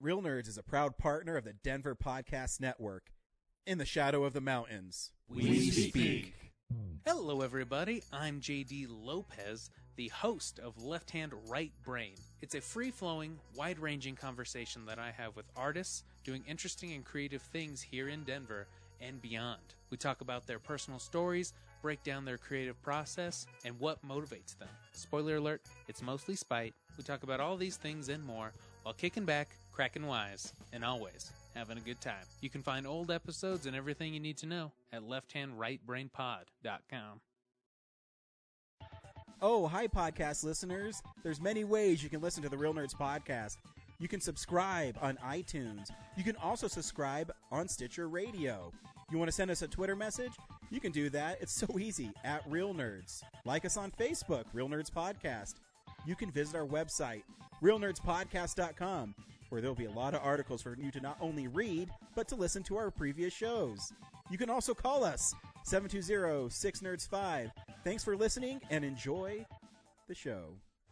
Real Nerds is a proud partner of the Denver Podcast Network. In the shadow of the mountains, We speak. Hello, everybody. I'm JD Lopez, the host of Left Hand Right Brain. It's a free flowing, wide ranging conversation that I have with artists doing interesting and creative things here in Denver and beyond. We talk about their personal stories, break down their creative process, and what motivates them. Spoiler alert, it's mostly spite. We talk about all these things and more while kicking back, cracking wise, and always having a good time. You can find old episodes and everything you need to know at lefthandrightbrainpod.com. Oh, hi, podcast listeners. There's many ways you can listen to the Real Nerds podcast. You can subscribe on iTunes. You can also subscribe on Stitcher Radio. You want to send us a Twitter message? You can do that. It's so easy at Real Nerds. Like us on Facebook, Real Nerds Podcast. You can visit our website, realnerdspodcast.com, where there'll be a lot of articles for you to not only read, but to listen to our previous shows. You can also call us 720-6nerds5. Thanks for listening and enjoy the show.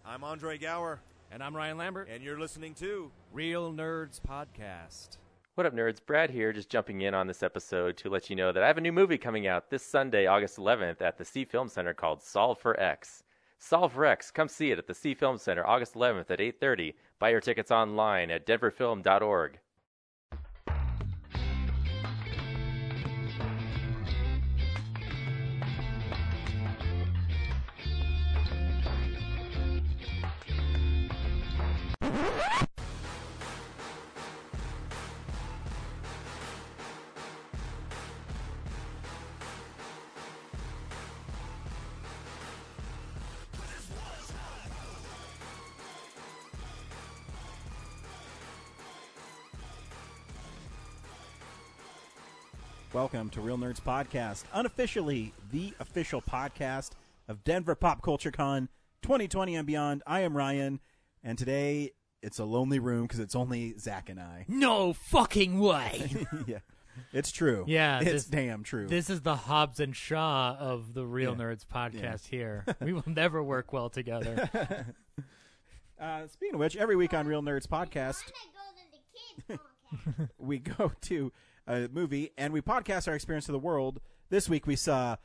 I'm Andre Gower, And I'm Ryan Lambert. and you're listening to Real Nerds Podcast. What up, nerds? Brad here, just jumping in on this episode to let you know that I have a new movie coming out this Sunday, August 11th, at the Sie Film Center called Solve for X. Solve for X. Come see it at the Sie Film Center, August 11th at 8:30. Buy your tickets online at denverfilm.org. Welcome to Real Nerds Podcast, unofficially the official podcast of Denver Pop Culture Con 2020 and beyond. I am Ryan, and today it's a lonely room because it's only Zach and I. No fucking way. yeah, it's true. Yeah, it's this- damn true. this is the Hobbs and Shaw of the Real Yeah. Nerds podcast here. We will never work well together. uh, speaking of which, every week on Real Nerds Podcast, we go to a movie and we podcast our experience of the world. This week we saw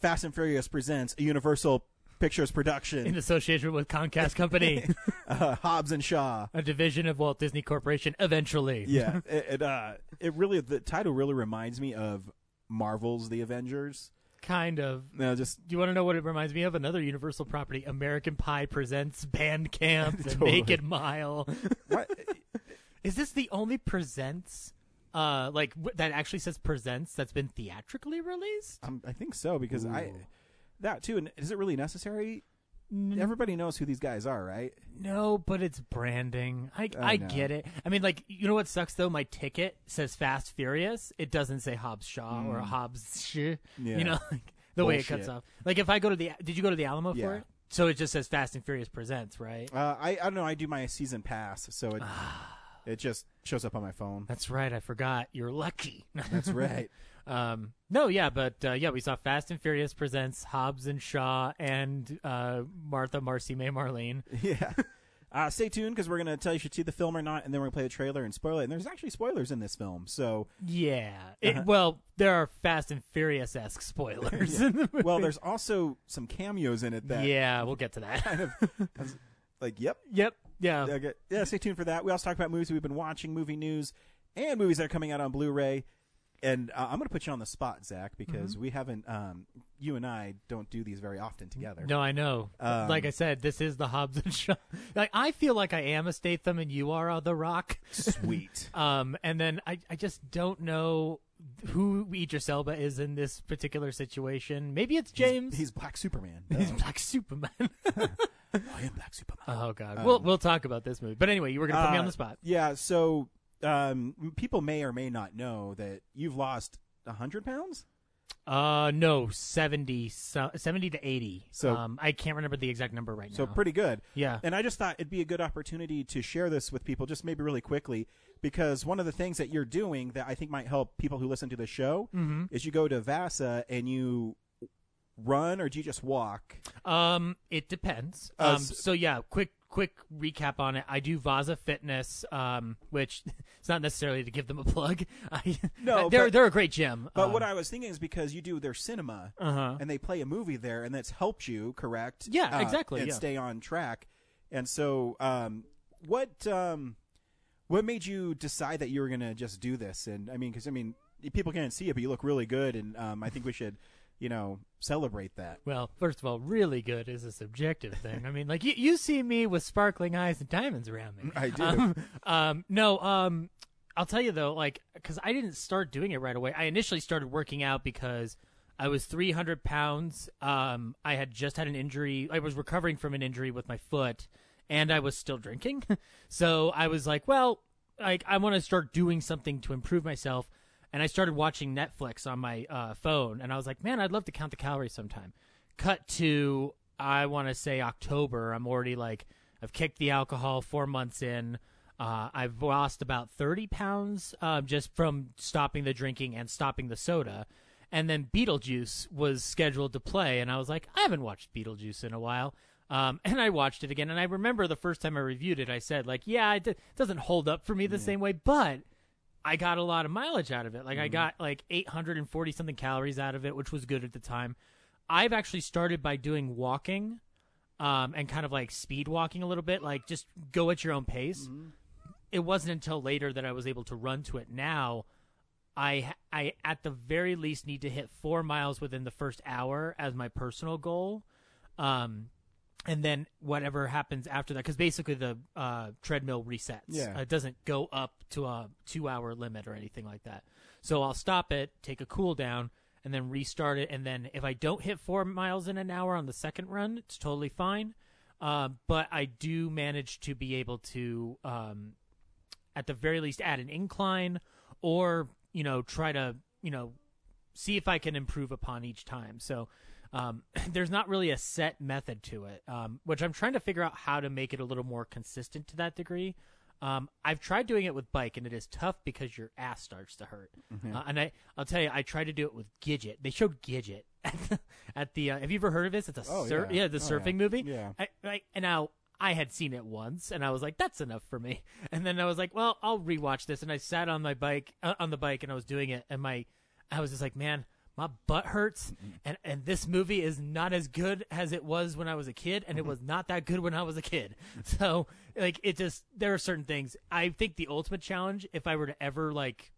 Fast and Furious presents a Universal Pictures production, In association with Comcast Company, uh, Hobbs and Shaw. a division of Walt Disney Corporation, eventually. yeah, it, it uh, it really the title really reminds me of Marvel's The Avengers. Kind of. No, just Do you want to know what it reminds me of? Another Universal property, American Pie presents Bandcamp, Totally. Naked Mile. what? Is this the only presents, uh, like w- that actually says presents that's been theatrically released? um, I think so because I Ooh. that too. And is it really necessary? Everybody knows who these guys are, right? No, but it's branding. I I I, know. get it. I mean, like you know what sucks though? My ticket says Fast Furious. It doesn't say Hobbs Shaw or Hobbs Sh. Mm. Yeah. You know, like, the way it cuts Bullshit. off. Like if I go to the, did you go to the Alamo Yeah. for it? So it just says Fast and Furious presents, right? Uh, I I don't know. I do my season pass, so it Ah. It just shows up on my phone. That's right. I forgot. You're lucky. That's right. um, no, yeah, but uh, yeah, we saw Fast and Furious presents Hobbs and Shaw and uh, Martha, Marcy, May, Marlene. yeah. Uh, stay tuned because we're gonna tell you if you should see the film or not, and then we're gonna play the trailer and spoil it. And there's actually spoilers in this film, so Yeah. It, Uh-huh. Well, there are Fast and Furious esque spoilers in the movie. well, there's also some cameos in it that yeah, we'll get to that. kind of like, yep, yep. Yeah. Okay. Yeah, stay tuned for that. We also talk about movies we've been watching, movie news, and movies that are coming out on Blu-ray. And uh, I'm going to put you on the spot, Zach, because Mm-hmm. we haven't. Um, you and I don't do these very often together. No, I know. Um, like I said, this is the Hobbs and Shaw. Like I feel like I am a Statham and you are uh, the Rock. Sweet. Um, and then I, I just don't know who Idris Elba is in this particular situation. Maybe it's James. He's, he's Black Superman. He's Black Superman. I am Black Superman. oh God, Um, we'll we'll talk about this movie. But anyway, you were gonna put me Uh, on the spot. Yeah. So um, people may or may not know that you've lost hundred pounds. Uh, no, 70, so, 70 to eighty. So- um, I can't remember the exact number right So now. So pretty good. Yeah. And I just thought it'd be a good opportunity to share this with people, just maybe really quickly, because one of the things that you're doing that I think might help people who listen to the show Mm-hmm. is you go to Vasa and you run or do you just walk? Um, it depends. Uh, Um, so yeah, quick quick recap on it. I do Vasa Fitness, um, which it's not necessarily to give them a plug. I, No, they're but- they're a great gym. But Um, what I was thinking is because you do their cinema Uh-huh. and they play a movie there, and that's helped you, correct? Yeah, Uh, exactly, And yeah. stay on track. And so, um, what um, what made you decide that you were going to just do this? And I mean, because I mean, people can't see it, but you look really good, and um, I think we should, you know, celebrate that. Well, first of all, really good is a subjective thing. I mean, like you, you see me with sparkling eyes and diamonds around me. I do. Um, um, no, um, I'll tell you though, like, because I didn't start doing it right away. I initially started working out because I was 300 pounds. Um, I had just had an injury. I was recovering from an injury with my foot, and I was still drinking. so I was like, well, like I want to start doing something to improve myself. And I started watching Netflix on my uh, phone, and I was like, man, I'd love to count the calories sometime. Cut to I want to say October. I'm already like I've kicked the alcohol four months in. Uh, I've lost about 30 pounds uh, just from stopping the drinking and stopping the soda. And then Beetlejuice was scheduled to play, and I was like, I haven't watched Beetlejuice in a while. Um, and I watched it again, and I remember the first time I reviewed it, I said, like, yeah, it d- doesn't hold up for me the same way, but I got a lot of mileage out of it. Like, I got like 840 something calories out of it, which was good at the time. I've actually started by doing walking um, and kind of like speed walking a little bit, like just go at your own pace. It wasn't until later that I was able to run to it. Now, I I at the very least need to hit four miles within the first hour as my personal goal, um, and then whatever happens after that, because basically the uh, treadmill resets. Yeah. it doesn't go up to a two-hour limit or anything like that. So I'll stop it, take a cool down, and then restart it. And then if I don't hit four miles in an hour on the second run, it's totally fine. Uh, but I do manage to be able to, um, at the very least, add an incline or you know try to you know see if I can improve upon each time. So um, there's not really a set method to it, um, which I'm trying to figure out how to make it a little more consistent to that degree. Um, I've tried doing it with bike, and it is tough because your ass starts to hurt. Uh, and I, I'll tell you, I tried to do it with Gidget. They showed Gidget at the. At the uh, have you ever heard of this? It's a Oh, sur- yeah. the Oh, surfing yeah. movie. Yeah. I, I, and now I had seen it once, and I was like, "That's enough for me." And then I was like, "Well, I'll rewatch this." And I sat on my bike uh, on the bike, and I was doing it, and my I was just like, "Man, my butt hurts," mm-hmm. and and this movie is not as good as it was when I was a kid, and it mm-hmm. was not that good when I was a kid. Mm-hmm. So like, it just there are certain things. I think the ultimate challenge, if I were to ever like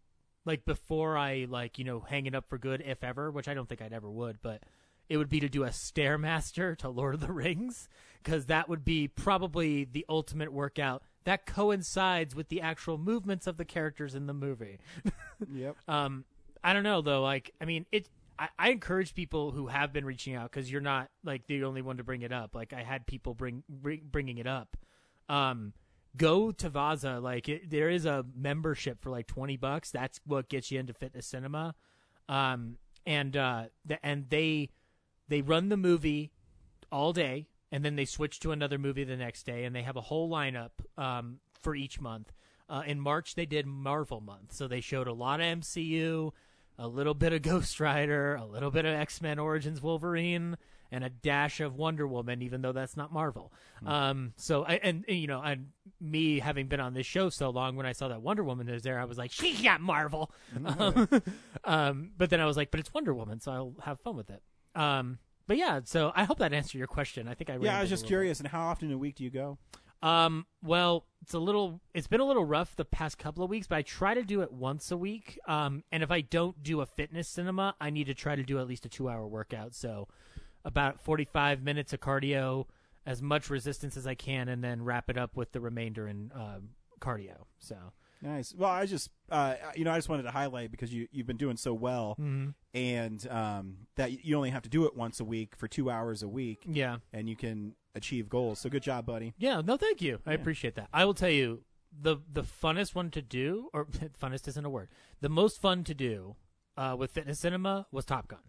like before I like you know hang it up for good, if ever, which I don't think I'd ever would, but it would be to do a stairmaster to Lord of the Rings because that would be probably the ultimate workout that coincides with the actual movements of the characters in the movie. Yep. Um, I don't know though. Like, I mean, it. I, I encourage people who have been reaching out because you're not like the only one to bring it up. Like, I had people bring, bring bringing it up. Um, go to Vasa. Like, it, there is a membership for like twenty bucks. That's what gets you into fitness cinema. Um, and uh, the, and they they run the movie all day and then they switch to another movie the next day and they have a whole lineup um, for each month uh, in march they did marvel month so they showed a lot of mcu a little bit of ghost rider a little bit of x-men origins wolverine and a dash of wonder woman even though that's not marvel um, so I, and, and, you know and me having been on this show so long when i saw that wonder woman was there i was like she's got marvel um, um, but then i was like but it's wonder woman so i'll have fun with it um, but yeah, so I hope that answered your question. I think I Yeah, I was just curious. And how often a week do you go? Um, well, it's a little, it's been a little rough the past couple of weeks, but I try to do it once a week. Um, and if I don't do a fitness cinema, I need to try to do at least a two-hour workout. So about forty-five minutes of cardio, as much resistance as I can, and then wrap it up with the remainder in um, cardio. So Nice. Well, I just, uh, you know, I just wanted to highlight because you you've been doing so well, Mm-hmm. and um, that you only have to do it once a week for two hours a week, yeah, and you can achieve goals. So good job, buddy. Yeah, no, thank you. I appreciate that. I will tell you the the funnest one to do, or funnest isn't a word. The most fun to do uh, with fitness cinema was Top Gun.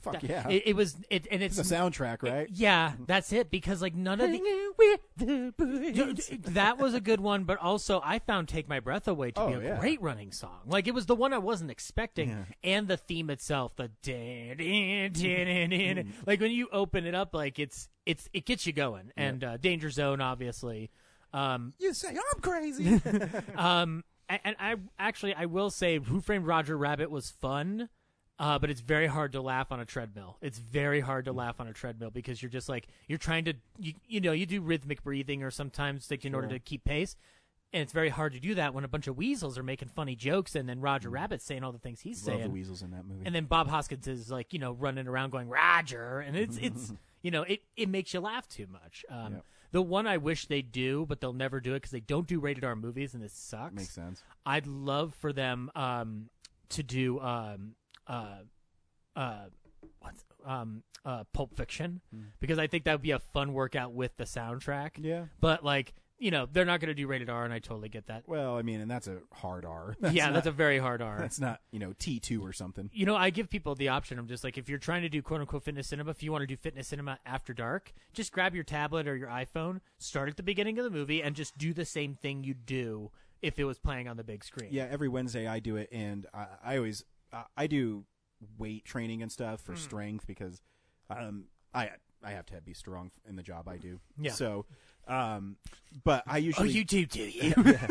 Fuck That- yeah. It, it was it, and it's it's a soundtrack, right? Yeah, that's it. Because like none of the Dude, that was a good one, but also I found "Take My Breath Away" to be Oh, a yeah. great running song. Like it was the one I wasn't expecting, Yeah. and the theme itself, the like when you open it up, like it's it's it gets you going. And uh, Danger Zone, obviously. Um, You say I'm crazy. um, and, and I actually I will say, Who Framed Roger Rabbit was fun. Uh, but it's very hard to laugh on a treadmill. It's very hard to laugh on a treadmill because you're just like you're trying to you, you know you do rhythmic breathing or sometimes like in order to keep pace, and it's very hard to do that when a bunch of weasels are making funny jokes and then Roger Rabbit's saying all the things he's Love the saying, weasels in that movie. and then Bob Hoskins is like you know running around going Roger, and it's it's you know it it makes you laugh too much. Um, Yep. The one I wish they do, but they'll never do it because they don't do rated R movies, and this sucks. Makes sense. I'd love for them um, to do um, uh, uh, what's um, uh, Pulp Fiction because I think that would be a fun workout with the soundtrack. Yeah. But like you know, they're not going to do rated R, and I totally get that. Well, I mean, and that's a hard R. yeah, not, that's a very hard R. That's not you know T two or something. you know, I give people the option. I'm just like, if you're trying to do quote unquote fitness cinema, if you want to do fitness cinema after dark, just grab your tablet or your iPhone, start at the beginning of the movie, and just do the same thing you do if it was playing on the big screen. Yeah, every Wednesday I do it, and I, I always uh, I do weight training and stuff Hmm. for strength because um I I have to be strong in the job I do. Yeah. So, um, but I usually Oh, you do, do you? Yeah.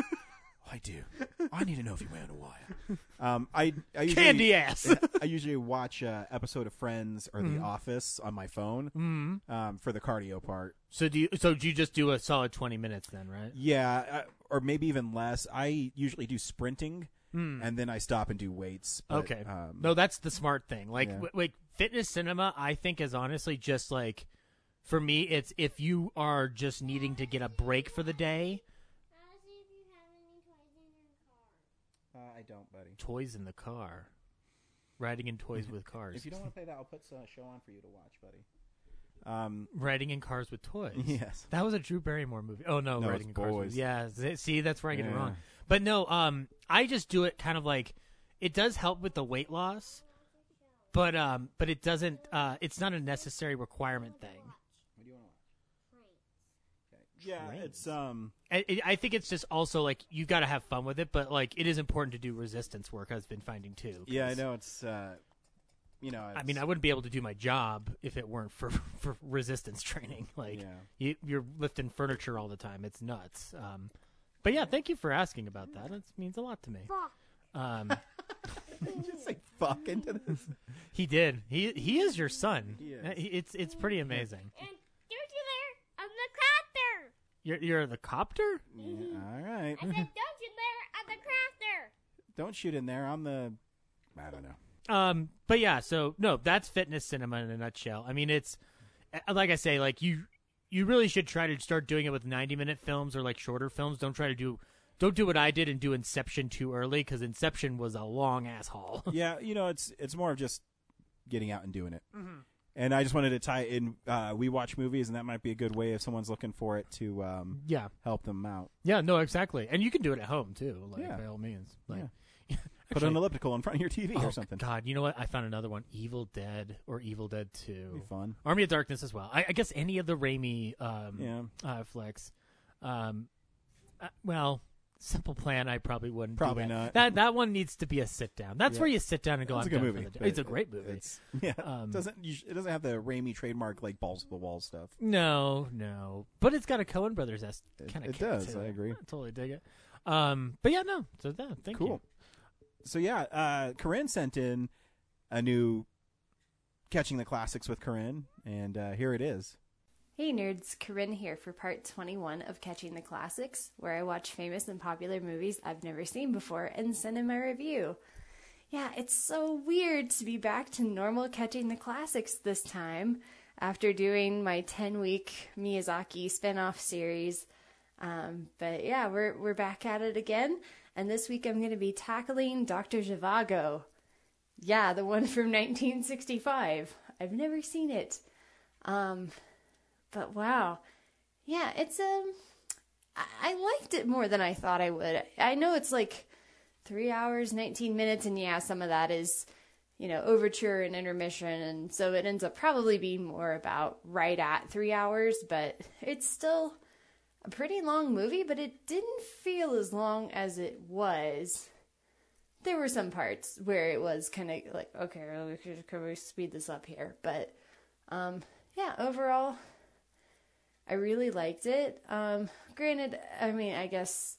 I do. I need to know if you ran a wire. Um, I, I usually, Candy ass. I usually watch uh, episode of Friends or The Office on my phone Mm-hmm. um, for the cardio part. So do you? So do you just do a solid twenty minutes then, right? Yeah, uh, or maybe even less. I usually do sprinting, and then I stop and do weights. but, okay. Um, no, that's the smart thing. Like, Yeah. w- like fitness cinema, I think is honestly just like, for me, it's if you are just needing to get a break for the day. uh, I don't, buddy. Toys in the car, riding in toys with cars. If you don't want to play that, I'll put a show on for you to watch, buddy. Um, riding in cars with toys. yes. That was a Drew Barrymore movie. Oh no, No, riding it's in cars. With, Boys. yeah, z- see, that's where I get it Yeah. wrong. But no, um, I just do it kind of like it does help with the weight loss, but um, but it doesn't. Uh, it's not a necessary requirement thing. What do you want to watch? Yeah, it's um. I, I- I think it's just also like you've got to have fun with it, but like it is important to do resistance work. I've been finding too. Yeah, I 'cause, know it's. uh You know, I mean, I wouldn't be able to do my job if it weren't for for resistance training. Like Yeah. you, you're lifting furniture all the time. It's nuts. Um, but yeah, thank you for asking about that. It means a lot to me. Um, just say fuck into this. he did. He he is your son. He is. Uh, It's it's pretty amazing. And don't you there on the crafter. You're you're the copter. Yeah, all right. I said, don't you there on the crafter. Don't shoot in there. I'm the. I don't know. Um, but yeah, so no, that's fitness cinema in a nutshell. I mean, it's uh, like I say, like you, you really should try to start doing it with ninety-minute films or like shorter films. Don't try to do, don't do what I did and do Inception too early because Inception was a long ass haul. yeah, you know, it's it's more of just getting out and doing it. And I just wanted to tie in. Uh, we watch movies, and that might be a good way if someone's looking for it to um, yeah, help them out. yeah, no, exactly, and you can do it at home too, like Yeah. by all means. Like, Yeah. Put an elliptical in front of your TV oh, or something. God, you know what? I found another one: Evil Dead or Evil Dead Two. Be fun. Army of Darkness as well. I, I guess any of the Raimi um, Yeah. uh, flicks. Um, uh, well, Simple Plan, I probably wouldn't. Probably that. not. That that one needs to be a sit down. That's Yeah. where you sit down and go. It's a good movie. the It's a great movie. It's yeah. Um, it doesn't you sh- it doesn't have the Raimi trademark like balls to the wall stuff. no, no, but it's got a Coen Brothers s It- kind of. it does, I agree. totally dig it. Um, but yeah, no. So that thank cool. you. So yeah, uh, Corinne sent in a new catching the classics with Corinne, and uh, here it is. Hey nerds, Corinne here for part 21 of Catching the Classics, where I watch famous and popular movies I've never seen before and send in my review. Yeah, it's so weird to be back to normal Catching the Classics this time after doing my 10 week Miyazaki spin off series. Um, but yeah, we're, we're back at it again, and this week I'm going to be tackling Dr. Zhivago. Yeah, the one from 1965. I've never seen it. Um, but wow, yeah, it's um, I, liked it more than I thought I would. I know it's like three hours, nineteen minutes, and yeah, some of that is, you know, overture and intermission, and so it ends up probably being more about right at three hours, but it's still a pretty long movie, but it didn't feel as long as it was. There were some parts where it was kind of like, okay, can we speed this up here? But um, yeah, overall, I really liked it. Um, granted, I mean, I guess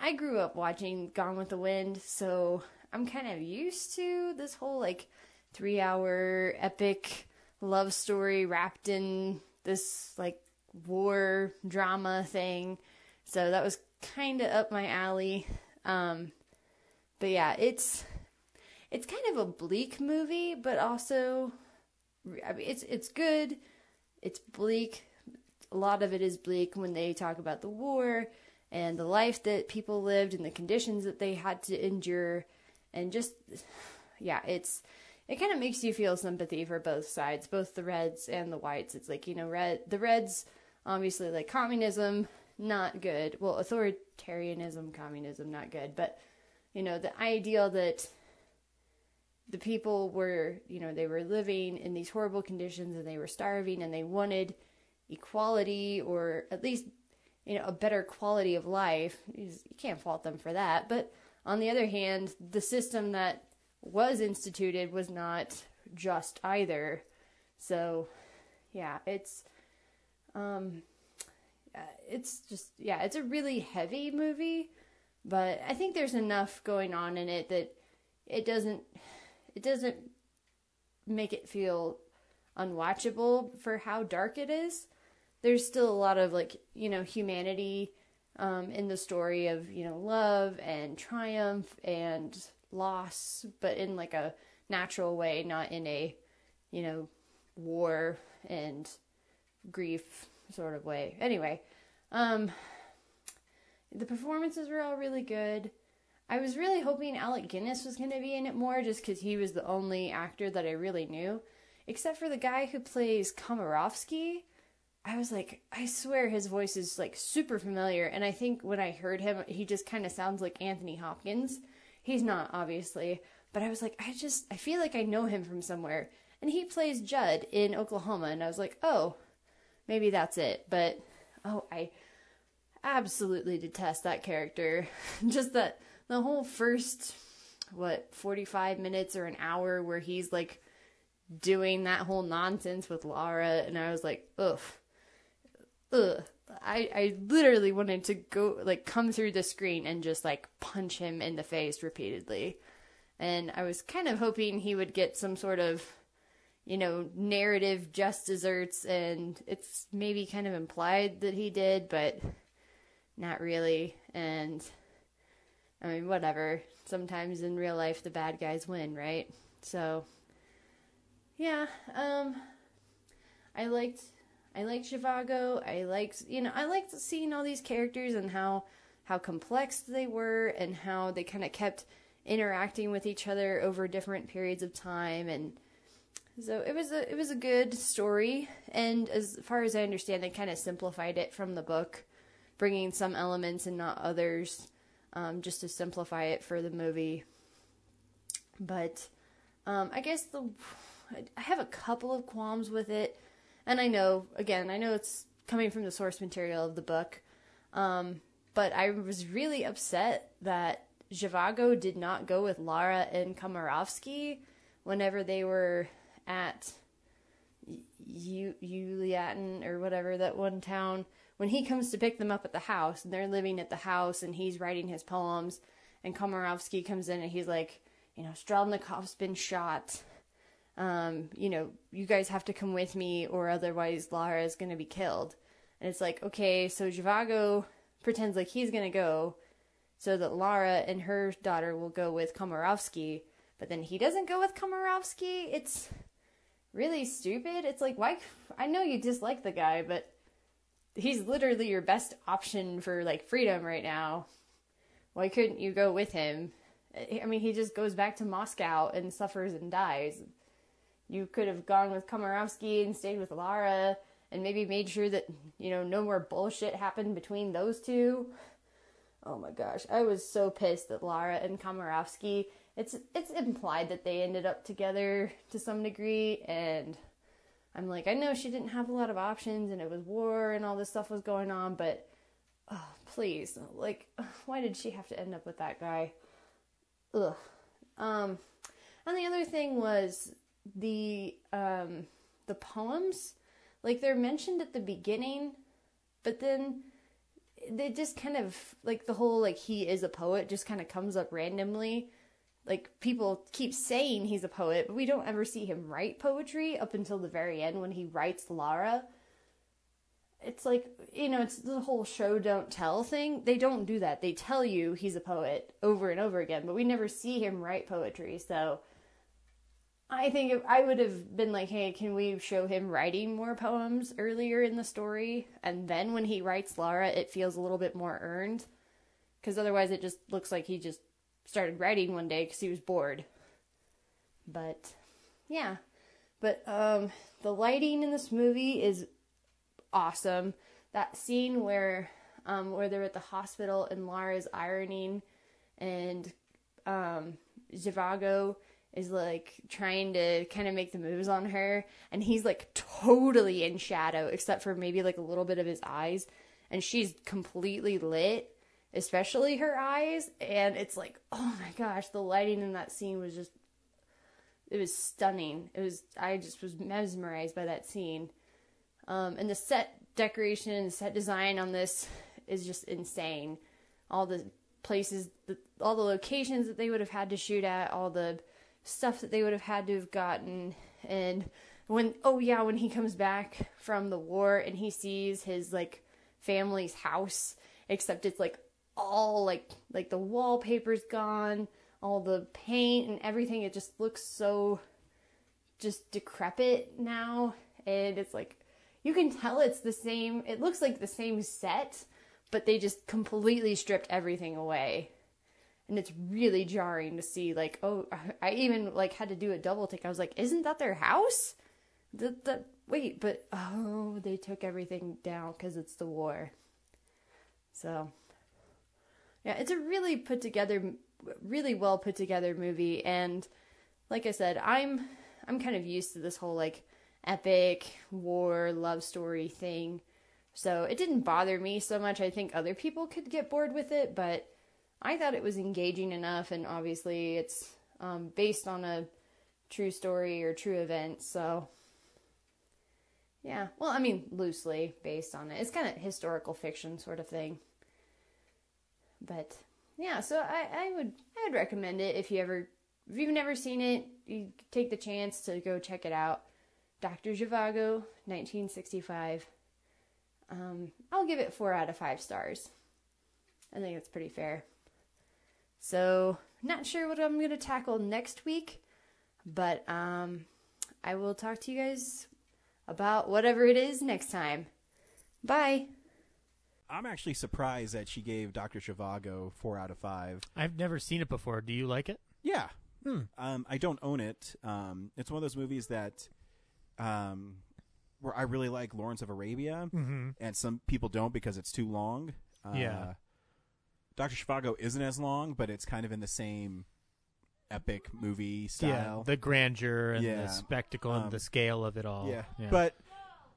I grew up watching Gone with the Wind, so I'm kind of used to this whole like three hour epic love story wrapped in this like war drama thing. So that was kind of up my alley. Um, but yeah, it's it's kind of a bleak movie, but also I mean, it's it's good. It's bleak. A lot of it is bleak when they talk about the war and the life that people lived and the conditions that they had to endure and just yeah, it's it kind of makes you feel sympathy for both sides, both the reds and the whites. It's like, you know, red the reds obviously like communism not good. Well, authoritarianism, communism not good, but you know, the ideal that the people were, you know, they were living in these horrible conditions and they were starving and they wanted equality or at least, you know, a better quality of life. You can't fault them for that. But on the other hand, the system that was instituted was not just either. So, yeah, it's um it's just yeah, it's a really heavy movie, but I think there's enough going on in it that it doesn't it doesn't make it feel unwatchable for how dark it is. There's still a lot of like, you know, humanity um, in the story of, you know, love and triumph and loss, but in like a natural way, not in a, you know, war and grief sort of way. Anyway, um, the performances were all really good. I was really hoping Alec Guinness was going to be in it more just because he was the only actor that I really knew. Except for the guy who plays Komarovsky. I was like, I swear his voice is like super familiar. And I think when I heard him, he just kind of sounds like Anthony Hopkins. He's not, obviously. But I was like, I just, I feel like I know him from somewhere. And he plays Judd in Oklahoma. And I was like, oh, maybe that's it. But, oh, I absolutely detest that character. just that the whole first what 45 minutes or an hour where he's like doing that whole nonsense with Laura and I was like ugh ugh I I literally wanted to go like come through the screen and just like punch him in the face repeatedly and I was kind of hoping he would get some sort of you know narrative just desserts and it's maybe kind of implied that he did but not really and I mean, whatever. Sometimes in real life, the bad guys win, right? So, yeah. Um, I liked, I liked Zhivago. I liked, you know, I liked seeing all these characters and how how complex they were and how they kind of kept interacting with each other over different periods of time and so it was a it was a good story and as far as I understand they kind of simplified it from the book bringing some elements and not others um, just to simplify it for the movie. But um, I guess the I have a couple of qualms with it, and I know again I know it's coming from the source material of the book, um, but I was really upset that Zhivago did not go with Lara and Komarovsky whenever they were at Yuliatan or whatever that one town when he comes to pick them up at the house and they're living at the house and he's writing his poems and Komarovsky comes in and he's like, you know, Strelnikov's been shot. Um, you know, you guys have to come with me or otherwise Lara is going to be killed. And it's like, okay, so Zhivago pretends like he's going to go so that Lara and her daughter will go with Komarovsky, but then he doesn't go with Komarovsky. It's really stupid. It's like, why? I know you dislike the guy, but he's literally your best option for like freedom right now. Why couldn't you go with him? I mean, he just goes back to Moscow and suffers and dies. You could have gone with Komarovsky and stayed with Lara and maybe made sure that, you know, no more bullshit happened between those two. Oh my gosh, I was so pissed that Lara and Komarovsky. It's it's implied that they ended up together to some degree, and I'm like, I know she didn't have a lot of options, and it was war and all this stuff was going on, but oh, please, like, why did she have to end up with that guy? Ugh. Um, and the other thing was the um the poems, like they're mentioned at the beginning, but then they just kind of like the whole like he is a poet just kind of comes up randomly like people keep saying he's a poet but we don't ever see him write poetry up until the very end when he writes lara it's like you know it's the whole show don't tell thing they don't do that they tell you he's a poet over and over again but we never see him write poetry so I think if I would have been like, hey, can we show him writing more poems earlier in the story? And then when he writes Lara, it feels a little bit more earned. Because otherwise, it just looks like he just started writing one day because he was bored. But, yeah. But um, the lighting in this movie is awesome. That scene where um, where they're at the hospital and Lara's ironing and um, Zhivago is like trying to kind of make the moves on her and he's like totally in shadow except for maybe like a little bit of his eyes and she's completely lit especially her eyes and it's like oh my gosh the lighting in that scene was just it was stunning. It was i just was mesmerized by that scene. Um, and the set decoration and set design on this is just insane. All the places the, all the locations that they would have had to shoot at all the stuff that they would have had to have gotten. And when oh yeah when he comes back from the war and he sees his like family's house except it's like all like like the wallpaper's gone all the paint and everything it just looks so just decrepit now. And it's like you can tell it's the same it looks like the same set but they just completely stripped everything away. And it's really jarring to see like oh i even like had to do a double take. I was like isn't that their house? The, the, wait but oh they took everything down because it's the war. So yeah it's a really put together really well put together movie and like i said i'm i'm kind of used to this whole like epic war love story thing so it didn't bother me so much i think other people could get bored with it but I thought it was engaging enough, and obviously it's um, based on a true story or true event, so yeah. Well, I mean, loosely based on it. It's kind of historical fiction sort of thing. But yeah, so I, I would I would recommend it if you ever if you've never seen it, you take the chance to go check it out. Dr. Zhivago, 1965. Um, I'll give it four out of five stars. I think that's pretty fair. So, not sure what I'm going to tackle next week, but um, I will talk to you guys about whatever it is next time. Bye. I'm actually surprised that she gave Dr. Zhivago four out of five. I've never seen it before. Do you like it? Yeah. Hmm. Um, I don't own it. Um, it's one of those movies that, um, where I really like Lawrence of Arabia, Mm-hmm. and some people don't because it's too long. Uh, Yeah. Dr. Zhivago isn't as long, but it's kind of in the same epic movie Yeah, style. the grandeur and Yeah. the spectacle Um, and the scale of it all. yeah. But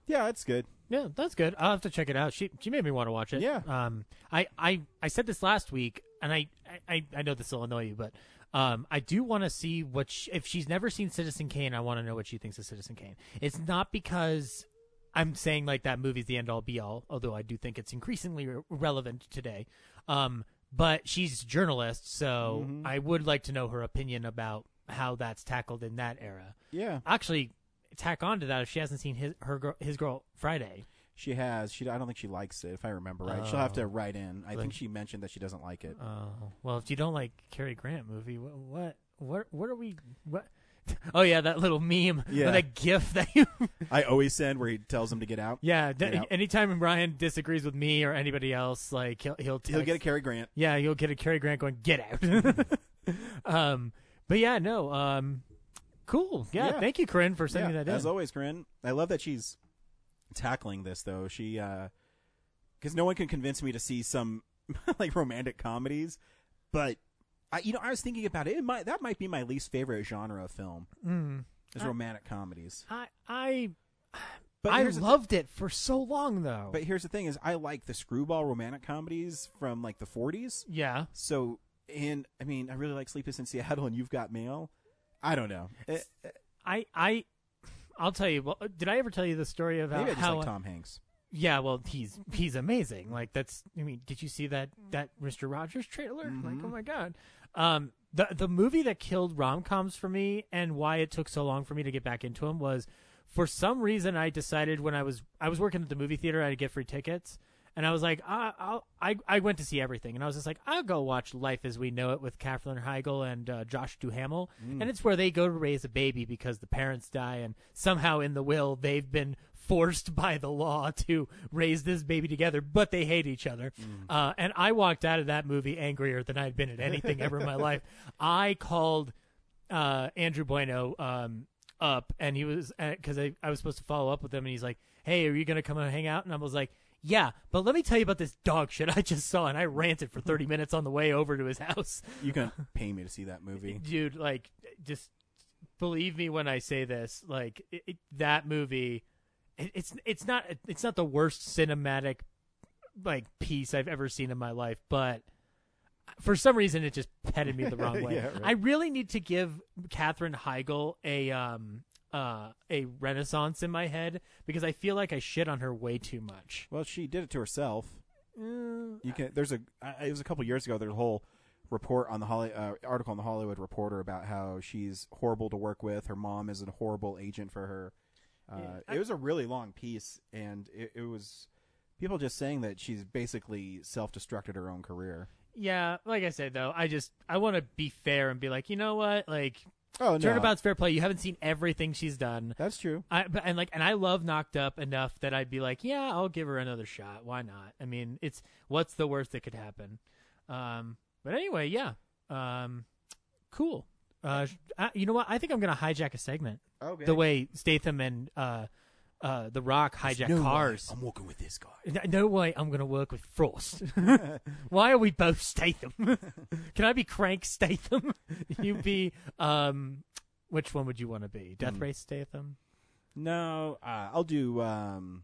yeah, it's good. Yeah, that's good. I'll have to check it out. She she made me want to watch it. Yeah. Um, I I, I said this last week, and I I, I know this will annoy you, but um, I do want to see what she, if she's never seen Citizen Kane. I want to know what she thinks of Citizen Kane. It's not because I'm saying like that movie's the end all be all, although I do think it's increasingly re- relevant today. Um, but she's a journalist, so Mhm. I would like to know her opinion about how that's tackled in that era. Yeah, Actually, tack on to that if she hasn't seen his her girl, his girl Friday. she has. She. I don't think she likes it. If I remember right, she'll have to Oh. write in. I Then- think she mentioned that she doesn't like it. Oh well, if you don't like Cary Grant movie, what what what, what are we? What? Oh yeah, that little meme, Yeah. that GIF that you. I always send where he tells him to get out. yeah, d- Get out. anytime Ryan disagrees with me or anybody else, like he'll he'll He'll get a Cary Grant. Yeah, you'll get a Cary Grant going, get out. um, but yeah, no, um, cool. Yeah, Yeah. thank you, Corinne, for sending yeah, that in. As always, Corinne. I love that she's tackling this though. She because no one can convince me to see some like romantic comedies, but I, you know, I was thinking about it. it might, that might be my least favorite genre of film Mm. is romantic comedies. I I But I here's the thi- loved it for so long though. But here's the thing: is I like the screwball romantic comedies from like the 40s. yeah. So, and I mean, I really like Sleepless in Seattle and You've Got Mail. I don't know. Uh, uh, I I I'll tell you. Well, did I ever tell you the story about maybe I just how? like Tom Hanks. Yeah, well, he's he's amazing. Like that's. I mean, did you see that that Mister Rogers trailer? Like, mm-hmm. oh my god. Um, the the movie that killed rom coms for me and why it took so long for me to get back into them was, for some reason, I decided when I was I was working at the movie theater, I had to get free tickets. And I was like, I, I, I went to see everything, and I was just like, I'll go watch Life as We Know It with Katherine Heigl and uh, Josh Duhamel, and it's where they go to raise a baby because the parents die, and somehow in the will they've been forced by the law to raise this baby together, but they hate each other. Uh, and I walked out of that movie angrier than I'd been at anything ever in my life. I called uh, Andrew Bueno um, up, and he was because I, I was supposed to follow up with him, and he's like, "Hey, are you gonna come and hang out?" And I was like. Yeah, but let me tell you about this dog shit I just saw, and I ranted for 30 minutes on the way over to his house. You can pay me to see that movie. Dude, like, just believe me when I say this. Like, it, it, that movie, it, it's it's not it's not the worst cinematic like piece I've ever seen in my life, but for some reason it just petted me the wrong way. Yeah, right. I really need to give Katherine Heigl a um uh a renaissance in my head because I feel like I shit on her way too much. Well, she did it to herself. You can. There's a. I- It was a couple years ago. There's a whole report on the Holly uh, article on the Hollywood Reporter about how she's horrible to work with. Her mom is a horrible agent for her. Uh, Yeah, it was a really long piece, and it, it was people just saying that she's basically self-destructed her own career. Yeah, like I said though, I just I want to be fair and be like, you know what, like Oh no, turnabout's fair play. You haven't seen everything she's done. that's true. I but, and like and I love Knocked Up enough that I'd be like, yeah, I'll give her another shot. Why not? I mean, it's what's the worst that could happen. Um, but anyway, yeah, um, cool. Uh, I, you know what? I think I'm gonna hijack a segment Okay. the way Statham and uh, uh, The Rock hijack no way cars. I'm working with this guy. No, no way I'm going to work with Frost. Why are we both Statham? Can I be Crank Statham? you be, um, which one would you want to be? Death Hmm. Race Statham? No, uh, I'll do. Um,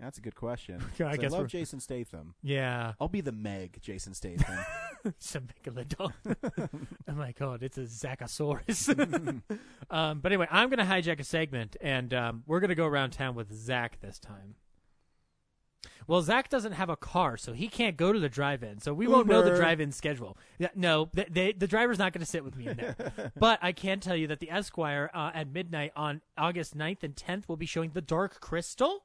that's a good question. I, I guess love we're- Jason Statham. Yeah. I'll be the Meg Jason Statham. Some megalodon. oh my god, it's a Zachosaurus. um, but anyway, I'm going to hijack a segment, and um, we're going to go around town with Zach this time. Well, Zach doesn't have a car, so he can't go to the drive-in. So we won't know the Uber. drive-in schedule. Yeah, no, the, they, the driver's not going to sit with me in there. but I can tell you that the Esquire uh, at midnight on August 9th and 10th will be showing the Dark Crystal.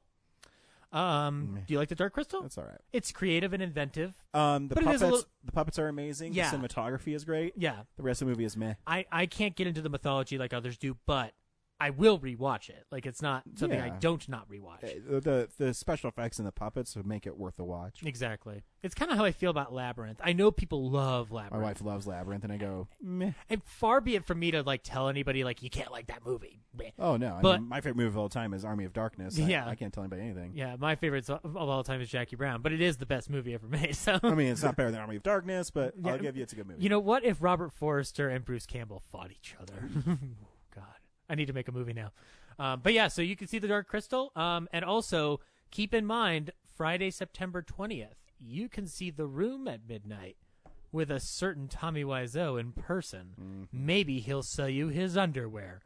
Um, do you like the Dark Crystal? that's all right. It's creative and inventive. Um, the But it is puppets, a little- the puppets are amazing. Yeah. The cinematography is great. Yeah, The rest of the movie is meh. I, I can't get into the mythology like others do, but I will rewatch it. Like it's not something I don't not rewatch. Uh, The the special effects and the puppets would make it worth the watch. Exactly. It's kind of how I feel about Labyrinth. I know people love Labyrinth. My wife loves Labyrinth, and I go meh. And far be it from me to like tell anybody like you can't like that movie. Oh no! I But- mean, my favorite movie of all time is Army of Darkness. I, Yeah. I can't tell anybody anything. Yeah, my favorite of all time is Jackie Brown, but it is the best movie ever made. So I mean, it's not better than Army of Darkness, but Yeah. I'll give you it's a good movie. you know what? If Robert Forster and Bruce Campbell fought each other, I need to make a movie now. Um, but yeah, so you can see the Dark Crystal, um, and also keep in mind Friday, September twentieth, you can see The Room at midnight with a certain Tommy Wiseau in person. Maybe he'll sell you his underwear.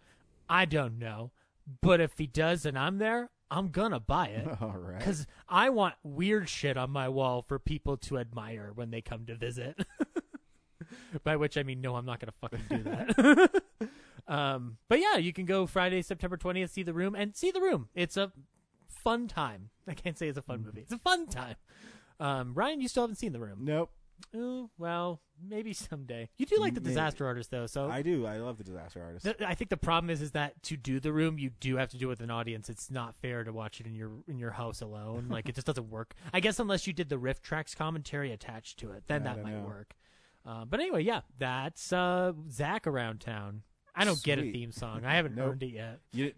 I don't know, but if he does and I'm there, I'm gonna buy it. all right. Because I want weird shit on my wall for people to admire when they come to visit. By which I mean, no, I'm not going to fucking do that. um, but yeah, you can go Friday, September 20th, see the room, and see the room. It's a fun time. I can't say it's a fun movie. It's a fun time. Um, Ryan, you still haven't seen the room. Nope. Oh, well, maybe someday. You do like the Maybe. disaster artist, though, so I do. I love the Disaster Artist. Th- I think the problem is is that to do the room, you do have to do it with an audience. It's not fair to watch it in your in your house alone. Like it just doesn't work. I guess unless you did the riff tracks commentary attached to it, then Yeah, that might know. work. Uh, but anyway, yeah, that's uh, Zach around town. I don't get a theme song. I haven't Nope. earned it yet. You,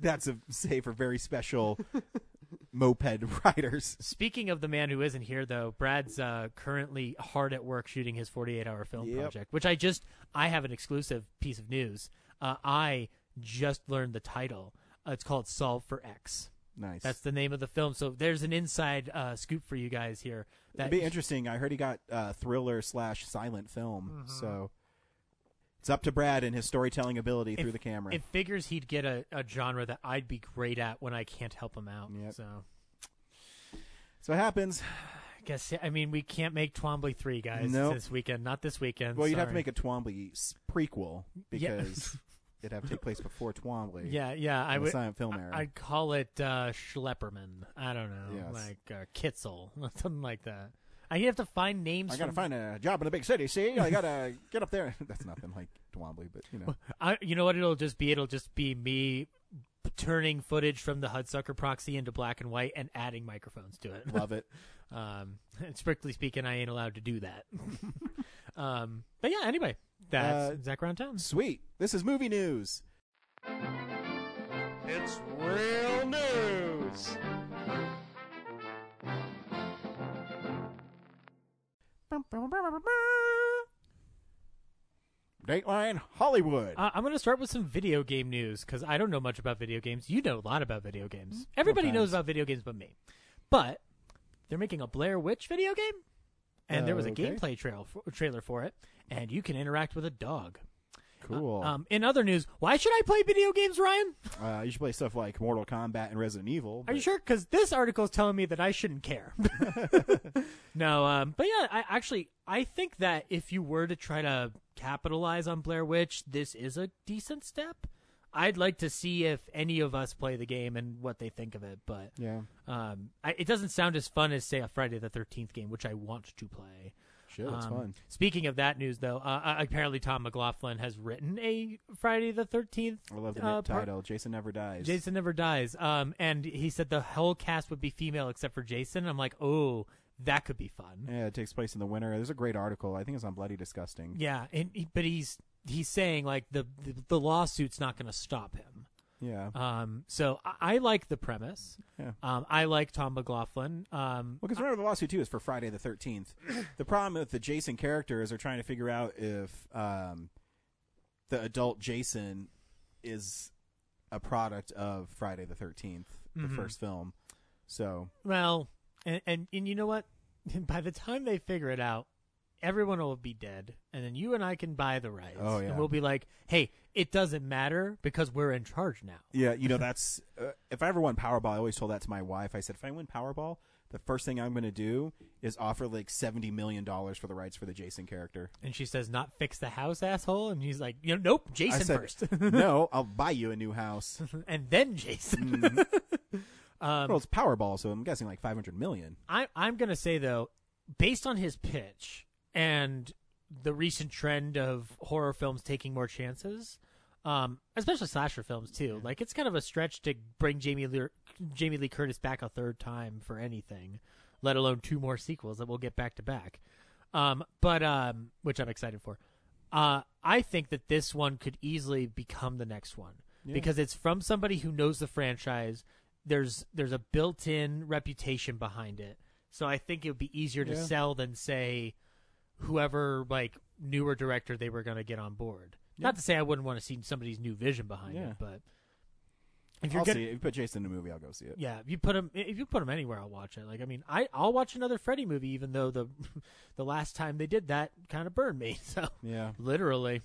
that's a say for very special moped riders. Speaking of the man who isn't here, though, Brad's uh, currently hard at work shooting his 48-hour film Yep. project, which I just I have an exclusive piece of news. Uh, I just learned the title. Uh, it's called Solve for X. Nice. That's the name of the film. So there's an inside uh, scoop for you guys here. That It'd be interesting. I heard he got uh, thriller slash silent film, so it's up to Brad and his storytelling ability through the camera. It figures he'd get a, a genre that I'd be great at when I can't help him out. Yep. So so what happens? I guess I mean we can't make Twombly three guys Nope. this weekend. Not this weekend. Well, you'd have to make a Twombly s- prequel Yeah. because it'd have to take place before Twombly. Yeah, yeah. I in the would. silent film era. I- I'd call it uh, Schlepperman. I don't know, Yes. like uh, Kitzel, something like that. I have to find names. I gotta from- find a job in a big city. See, I gotta get up there. That's nothing like Twombly, but you know, I, you know what it'll just be? It'll just be me turning footage from the Hudsucker proxy into black and white and adding microphones to it. love it. Um, and strictly speaking, I ain't allowed to do that. um, but yeah, anyway, that's Uh, Zach Around Town. Sweet. This is movie news. It's real news. Dateline Hollywood. Uh, I'm going to start with some video game news because I don't know much about video games. You know a lot about video games. Everybody knows about video games but me. But they're making a Blair Witch video game, and there was a Okay. gameplay trail for, trailer for it, and you can interact with a dog. cool. Um, in other news, why should I play video games, Ryan? Uh, you should play stuff like Mortal Kombat and Resident Evil. Are you sure? Because this article is telling me that I shouldn't care. no, um, but yeah, I actually I think that if you were to try to capitalize on Blair Witch, this is a decent step. I'd like to see if any of us play the game and what they think of it, but Yeah, um, I, it doesn't sound as fun as say a Friday the Thirteenth game, which I want to play. shit, it's Um, fun. Speaking of that news, though, uh, uh, apparently Tom McLoughlin has written a Friday the Thirteenth I love the uh, net part- title. Jason never dies. Jason never dies. Um, and he said the whole cast would be female except for Jason. I'm like, oh, that could be fun. Yeah, it takes place in the winter. There's a great article. I think it's on Bloody Disgusting. Yeah, and he, but he's he's saying like the the, the lawsuit's not going to stop him. Yeah. Um, so I, I like the premise. Yeah. Um, I like Tom McLoughlin. Um, Well, because remember the lawsuit too is for Friday the Thirteenth. the problem with the Jason character is they're trying to figure out if um, the adult Jason is a product of Friday the 13th the Mhm. first film. So well, and, and and you know what? By the time they figure it out, everyone will be dead, and then you and I can buy the rights. Oh, yeah. And we'll be like, hey, it doesn't matter because we're in charge now. yeah, you know that's uh, if I ever won Powerball, I always told that to my wife. I said if I win Powerball, the first thing I'm going to do is offer like seventy million dollars for the rights for the Jason character. And she says, "Not fix the house, asshole." And he's like, "You know, nope, I Jason said, first, no, I'll buy you a new house. and then Jason." Mhm. Um, well, it's Powerball, so I'm guessing like five hundred million. I, I'm gonna say though, based on his pitch and the recent trend of horror films taking more chances, um, especially slasher films too, like it's kind of a stretch to bring Jamie Lee, Jamie Lee Curtis back a third time for anything, let alone two more sequels that we'll get back to back. Um, but um, which I'm excited for. Uh, I think that this one could easily become the next one Yeah. because it's from somebody who knows the franchise. There's there's a built-in reputation behind it, so I think it would be easier to Yeah. sell than say whoever like newer director they were going to get on board. Yeah. Not to say I wouldn't want to see somebody's new vision behind Yeah. it, but if you're I'll gonna, see it. If you put Jason in a movie, I'll go see it. yeah, if you put him if you put him anywhere, I'll watch it. Like I mean, I I'll watch another Freddy movie, even though the the last time they did that kind of burned me. So Yeah. literally.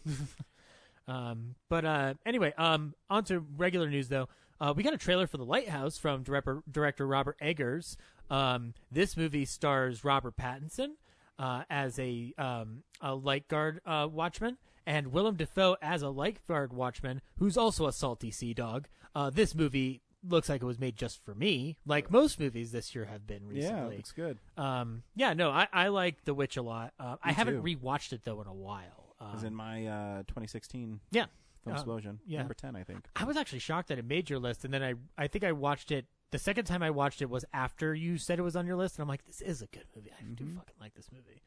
um, but uh, anyway, um, on to regular news though. Uh, we got a trailer for The Lighthouse from director director Robert Eggers. Um, this movie stars Robert Pattinson uh, as a um, a light guard uh, watchman and Willem Dafoe as a light guard watchman who's also a salty sea dog. Uh, this movie looks like it was made just for me, like most movies this year have been recently. Yeah, looks good. Um, yeah, no, I, I like The Witch a lot. Uh, I haven't too. rewatched it though in a while. It was Um, in my uh, 2016 yeah, film Uh, explosion. yeah. Number 10, I think. I was actually shocked that it made your list, and then I I think I watched it. The second time I watched it was after you said it was on your list, and I'm like, this is a good movie. I do Mhm. fucking like this movie.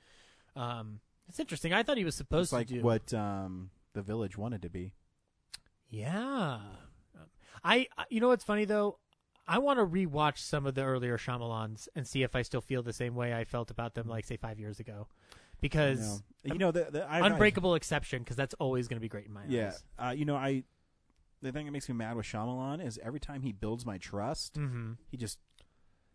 Um, it's interesting. I thought he was supposed It's like to do like what um, the village wanted to be. Yeah. Um, I I- you know what's funny though? I want to rewatch some of the earlier Shyamalans and see if I still feel the same way I felt about them, like say five years ago, because you know the, the I, Unbreakable exception, because that's always going to be great in my yeah, eyes. uh, you know I. The thing that makes me mad with Shyamalan is every time he builds my trust, Mm-hmm. he just,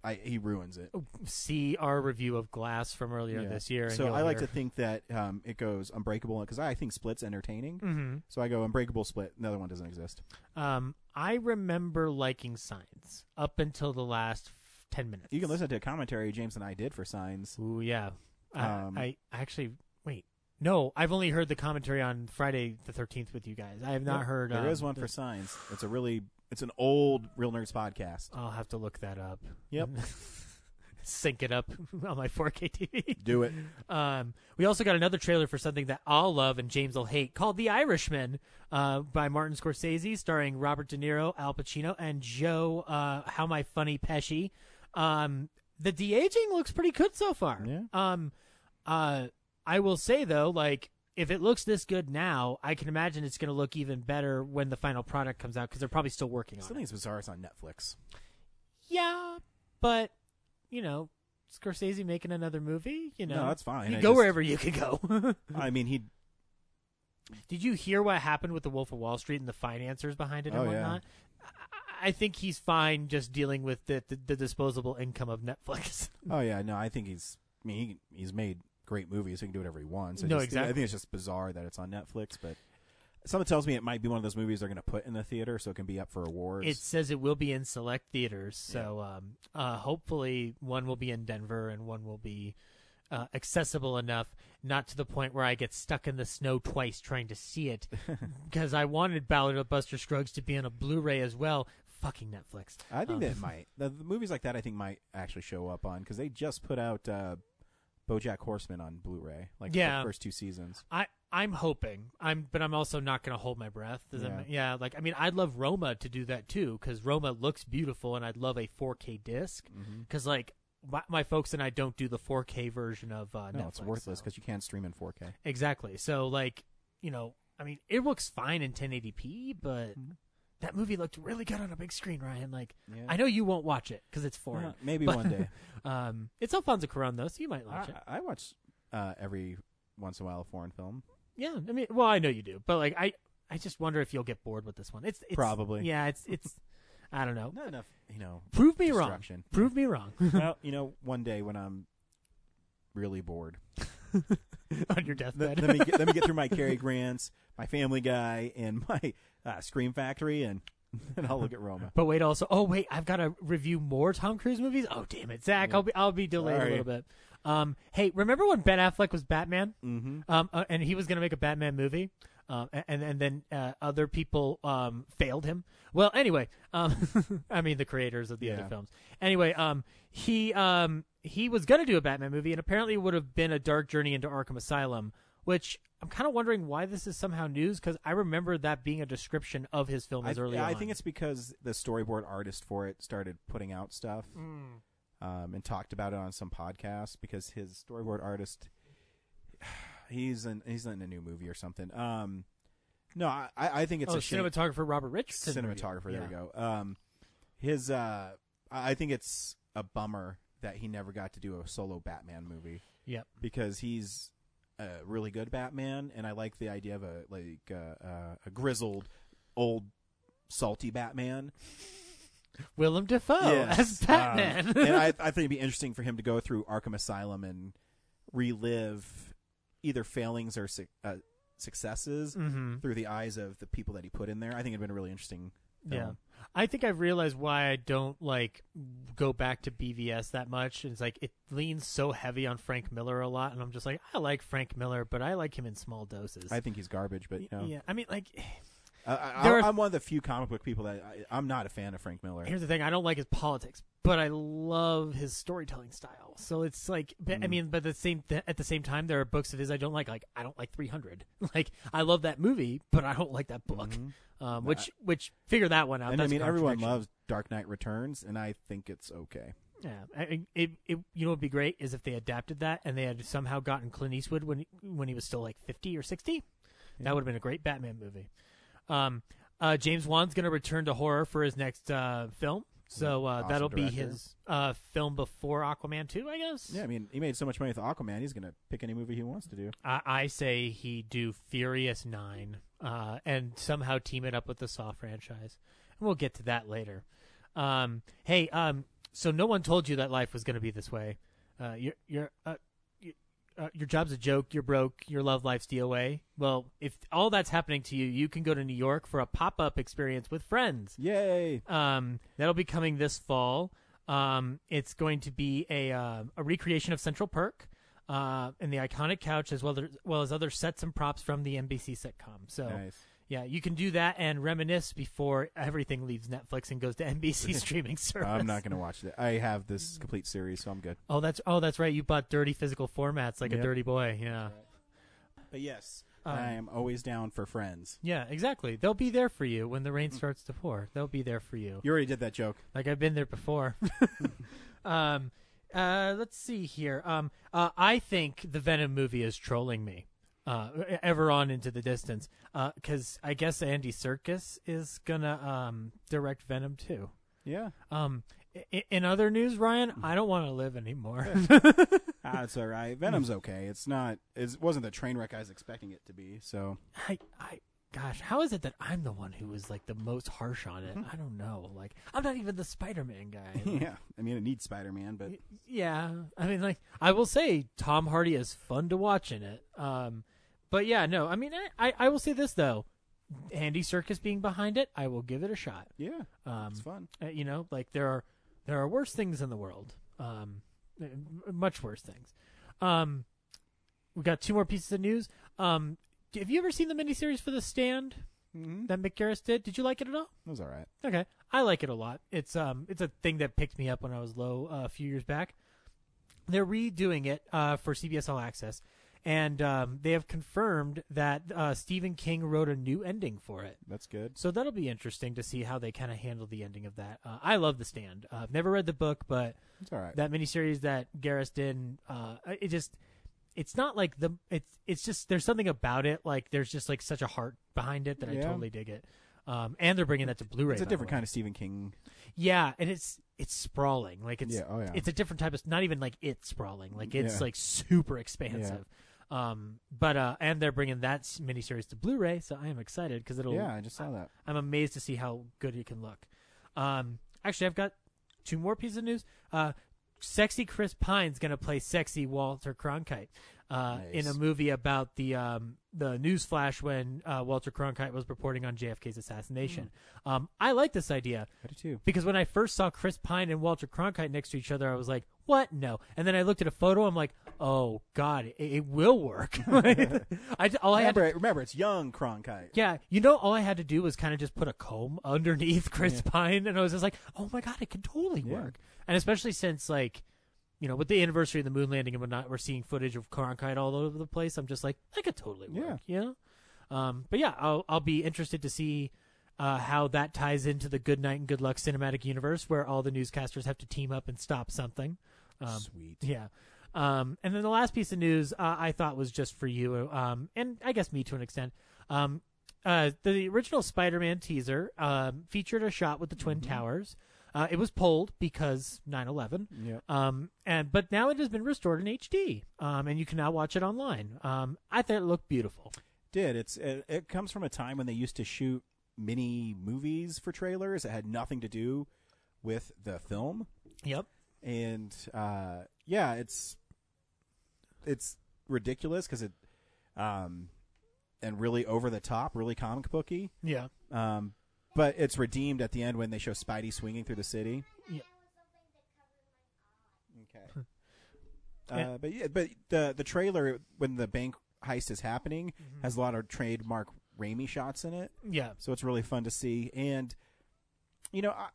I he ruins it. See our review of Glass from earlier Yeah. this year. And So I like to think that um, it goes Unbreakable because I think Split's entertaining. Mhm. So I go Unbreakable, Split. Another one doesn't exist. Um, I remember liking Signs up until the last f- ten minutes. You can listen to a commentary James and I did for Signs. Ooh, yeah. I, Um, I actually wait. No, I've only heard the commentary on Friday the Thirteenth with you guys. I have not heard. There um, is one the- for Signs. It's a really, it's an old Real Nerds podcast. I'll have to look that up. Yep. Sync it up on my 4K TV. Do it. Um, we also got another trailer for something that I'll love and James will hate, called The Irishman, uh, by Martin Scorsese, starring Robert De Niro, Al Pacino, and Joe. Uh, How my funny Pesci. Um, the de aging looks pretty good so far. Yeah. Um, uh, I will say though, like if it looks this good now, I can imagine it's going to look even better when the final product comes out because they're probably still working on it. think bizarre. It's on Netflix. Yeah, but you know, Scorsese making another movie. You know, No, that's fine. You I go just- wherever you can go. I mean, he. Did you hear what happened with the Wolf of Wall Street and the financiers behind it and Oh, yeah. whatnot? I, I think he's fine just dealing with the, the, the disposable income of Netflix. Oh yeah, no, I think he's. I mean, he, he's made great movies. He can do whatever he wants. I No, just- I think it's just bizarre that it's on Netflix, but something tells me it might be one of those movies they're going to put in the theater so it can be up for awards. it says it will be in select theaters, so um, uh, hopefully one will be in Denver and one will be uh, accessible enough, not to the point where I get stuck in the snow twice trying to see it, because I wanted Ballad of Buster Scruggs to be on a Blu-ray as well. Fucking Netflix. I think Um, that might the, the movies like that. I think might actually show up on because they just put out uh, BoJack Horseman on Blu-ray, like Yeah. the first two seasons. I I'm hoping. I'm, but I'm also not going to hold my breath. Does Yeah. ma- yeah. Like I mean, I'd love Roma to do that too because Roma looks beautiful, and I'd love a 4K disc Mm-hmm. because like my, my folks and I don't do the 4K version of uh, No, Netflix. it's worthless so- because you can't stream in 4K. exactly. So like you know, I mean, it looks fine in 1080p, but that movie looked really good on a big screen, Ryan. Like Yeah. I know you won't watch it because it's foreign. Uh, maybe but- one day. um, it's Alfonso Cuarón though, so you might I, watch it. I watch uh, every once in a while a foreign film. Yeah, I mean, well, I know you do, but like, I, I just wonder if you'll get bored with this one. It's, it's Probably. yeah. It's, it's, I don't know. Not enough, you know. Prove me wrong. Prove me wrong well, you know, one day when I'm really bored, on your deathbed. let me get, let me get through my Cary Grants, my Family Guy, and my uh, Scream Factory, and and I'll look at Roma. but wait, also, oh wait, I've got to review more Tom Cruise movies. Oh damn it, Zach, I'll be, I'll be delayed Sorry. a little bit. Um, hey, remember when Ben Affleck was Batman? Mm-hmm. Um, uh, and he was going to make a Batman movie. Um, and and then uh, other people um, failed him. Well, anyway, um, I mean the creators of the other films. Anyway, um, he um, he was going to do a Batman movie, and apparently it would have been a dark journey into Arkham Asylum, which I'm kind of wondering why this is somehow news because I remember that being a description of his film I, as early I on. think it's because the storyboard artist for it started putting out stuff um, and talked about it on some podcast because his storyboard artist he's in he's in a new movie or something. Um, no, I, I think it's oh, a shame. cinematographer Robert Richardson. cinematographer. There we go. Um, his uh, I I think it's a bummer that he never got to do a solo Batman movie Yep. because he's a really good Batman, and I like the idea of a like uh, uh, a grizzled, old, salty Batman. Willem Dafoe Yes. as Batman. Um, and I, I think it'd be interesting for him to go through Arkham Asylum and relive either failings or su- uh, successes Mhm. through the eyes of the people that he put in there. I think it'd been a really interesting. Film. Yeah. I think I've realized why I don't like go back to BVS that much. It's like it leans so heavy on Frank Miller a lot, and I'm just like, I like Frank Miller, but I like him in small doses. I think he's garbage, but you know, Yeah, I mean, like, I, I, I'm one of the few comic book people that I, I'm not a fan of Frank Miller. here's the thing: I don't like his politics, but I love his storytelling style. So it's like, but, I Mm. mean, but the same th- at the same time, there are books of his I don't like. Like, I don't like 300. Like, I love that movie, but I don't like that book. Mhm. Um, which, which figure that one out. and I That's mean, everyone loves Dark Knight Returns, and I think it's okay. Yeah, I, I- it, it, you know, what'd be great is if they adapted that and they had somehow gotten Clint Eastwood when when he was still like fifty or sixty. That would have been a great Batman movie. Um, uh, James Wan's going to return to horror for his next uh, film. So uh, Awesome that'll be his uh, film before Aquaman 2, I guess. Yeah, I mean, he made so much money with Aquaman. He's gonna pick any movie he wants to do. I, I say he do Furious 9 uh, and somehow team it up with the Saw franchise. And we'll get to that later. Um, hey, um, so no one told you that life was going to be this way. Uh, you're, you're, uh, your job's a joke. You're broke. Your love life's DOA. Well, if all that's happening to you, you can go to New York for a pop up experience with friends. Yay! Um, that'll be coming this fall. Um, it's going to be a uh, a recreation of Central Perk, uh, and the iconic couch, as well as, well as other sets and props from the NBC sitcom. So, Nice. Yeah, you can do that and reminisce before everything leaves Netflix and goes to NBC streaming service. I'm not gonna watch that. I have this complete series, so I'm good. Oh, that's oh, that's right. You bought dirty physical formats like a dirty boy. Yeah. But yes, Um, I am always down for Friends. Yeah, exactly. They'll be there for you when the rain starts to pour. They'll be there for you. You already did that joke. Like I've been there before. um, uh, let's see here. Um, uh, I think the Venom movie is trolling me. Uh, ever on into the distance. Because I guess Andy Serkis is gonna um direct Venom too. Yeah, Um, in other news, Ryan, I don't want to live anymore. ah, it's all right. Venom's okay. It's not. It wasn't the train wreck I was expecting it to be. So I, I, gosh, how is it that I'm the one who was like the most harsh on it? I don't know. Like, I'm not even the Spider-Man guy. yeah, I mean, it needs Spider-Man, but Yeah, I mean, like I will say, Tom Hardy is fun to watch in it. Um, but yeah, no, I mean, I, I, I will say this though, Andy Serkis being behind it, I will give it a shot. yeah, Um, it's fun. uh, you know, like there are there are worse things in the world, um, uh, much worse things. Um, we got two more pieces of news. Um, have you ever seen the miniseries for The Stand Mm-hmm. that Mick Garris did? Did you like it at all? It was all right. Okay, I like it a lot. It's um, it's a thing that picked me up when I was low uh, a few years back. They're redoing it uh, for CBS All Access, and um, they have confirmed that uh, Stephen King wrote a new ending for it. That's good. So that'll be interesting to see how they kind of handle the ending of that. Uh, I love The Stand. Uh, I've never read the book, but It's all right. that miniseries that Garris did, uh, it just it's not like the it's it's just there's something about it like there's just like such a heart behind it that I totally dig it. Um, and they're bringing that to Blu-ray. it's a different kind of Stephen King. Yeah, and it's it's sprawling. Like it's Yeah, oh, yeah. it's a different type of not even like it's sprawling. Like it's Yeah. like super expansive. Um, but uh, and they're bringing that miniseries to Blu-ray, so I am excited because it'll. Yeah, I just saw that. I'm amazed to see how good it can look. Um, actually, I've got two more pieces of news. Uh, sexy Chris Pine's going to play sexy Walter Cronkite uh, in a movie about the um, the news flash when uh, Walter Cronkite was reporting on JFK's assassination. Hmm. Um, I like this idea I do too. because when I first saw Chris Pine and Walter Cronkite next to each other, I was like, "What? No!" And then I looked at a photo. I'm like, "Oh God, it, it will work." I all I had to Remember, remember, it's young Cronkite. yeah, you know, all I had to do was kind of just put a comb underneath Chris Pine, and I was just like, "Oh my god, it can totally Yeah. work." And especially since, like, you know, with the anniversary of the moon landing and whatnot, we're seeing footage of Cronkite all over the place. I'm just like, that could totally work, you know. Um, but yeah, I'll I'll be interested to see uh, how that ties into the Good Night and Good Luck cinematic universe, where all the newscasters have to team up and stop something. Um, Sweet. yeah. Um, and then the last piece of news uh, I thought was just for you, um, and I guess me to an extent. Um, uh, the original Spider-Man teaser um, featured a shot with the Twin Towers. Uh, it was pulled because 9/11. Yep. Um, and but now it has been restored in HD, um, and you can now watch it online. Um, I thought it looked beautiful. Did it's it, it comes from a time when they used to shoot mini movies for trailers that had nothing to do with the film, Yep. and uh, yeah, it's it's ridiculous because it um and really over the top, really comic booky. Yeah. Um, but it's redeemed at the end when they show Spidey swinging through the city. Yeah. Okay. Yeah. Uh, but yeah, but the the trailer when the bank heist is happening Mm-hmm. has a lot of trademark Raimi shots in it, Yeah. so it's really fun to see. And you know, I,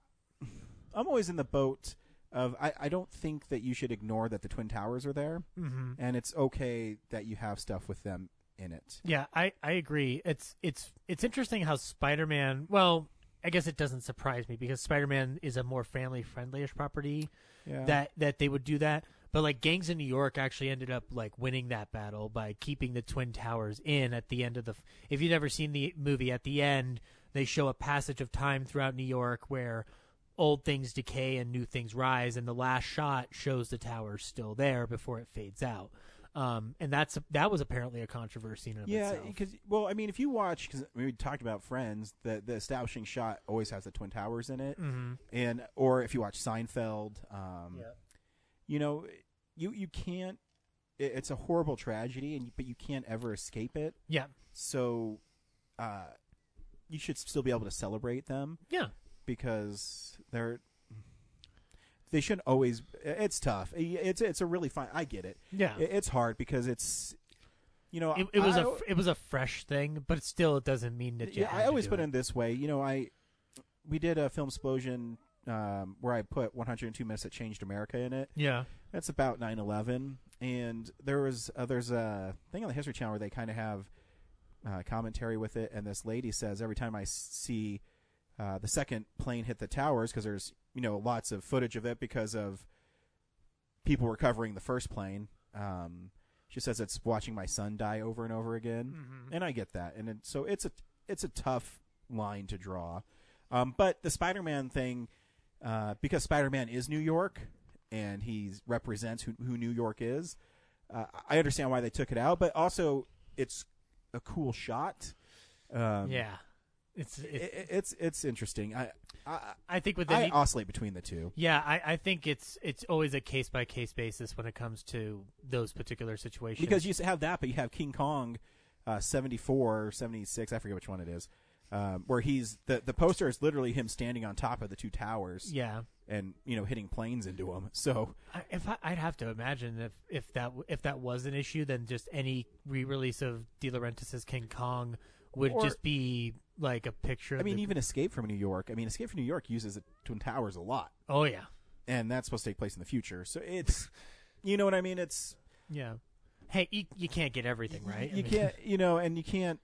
I'm always in the boat of I, I don't think that you should ignore that the twin towers are there, Mm-hmm. and it's okay that you have stuff with them in it. Yeah, I, I agree. It's it's it's interesting how Spider Man. Well, I guess it doesn't surprise me because Spider Man is a more family friendly-ish property. Yeah. That that they would do that, but like Gangs in New York actually ended up like winning that battle by keeping the twin towers in at the end of the. If you've never seen the movie, at the end they show a passage of time throughout New York where old things decay and new things rise, and the last shot shows the towers still there before it fades out. Um, and that's that was apparently a controversy in and of Yeah, itself. because well, I mean, if you watch, because we talked about Friends, the the establishing shot always has the twin towers in it, Mhm. and or if you watch Seinfeld, um, Yep. You know, you you can't. it- It's a horrible tragedy, and but you can't ever escape it. Yeah. So, uh, you should still be able to celebrate them Yeah. because they're. They shouldn't always. It's tough. It's it's a really fine. I get it. Yeah. It- it's hard because it's. You know, It, it was I- a it was a fresh thing, but still, it doesn't mean that you. yeah, I always put it. it in this way. You know, I we did a film explosion um, where I put 102 minutes that changed America in it. Yeah. That's about 9/11, and there was uh, there's a thing on the History Channel where they kind of have uh, commentary with it, and this lady says every time I see uh, the second plane hit the towers, because there's you know lots of footage of it because of people were covering the first plane. Um, she says it's watching my son die over and over again, and I get that, and it, so it's a it's a tough line to draw. Um, but the Spider-Man thing, uh, because Spider-Man is New York and he represents who, who New York is, uh, I understand why they took it out. But also, it's a cool shot. Um, yeah. It's, it's it- it's it's interesting. I I, I think with I any oscillate between the two. Yeah, I, I think it's it's always a case by case basis when it comes to those particular situations. Because you have that, but you have King Kong, uh, 74 or 76, I forget which one it is, um, where he's, the, the poster is literally him standing on top of the two towers yeah, and, you know, hitting planes into them. So, I, if I, I'd have to imagine if if that if that was an issue, then just any re-release of De Laurentiis's King Kong would Or- just be like a picture. I mean, the, even Escape from New York, I mean, Escape from New York uses the Twin Towers a lot, oh yeah, and that's supposed to take place in the future. So it's, you know what I mean? It's, yeah. Hey, you, you can't get everything right. I you mean, can't, you know, and you can't,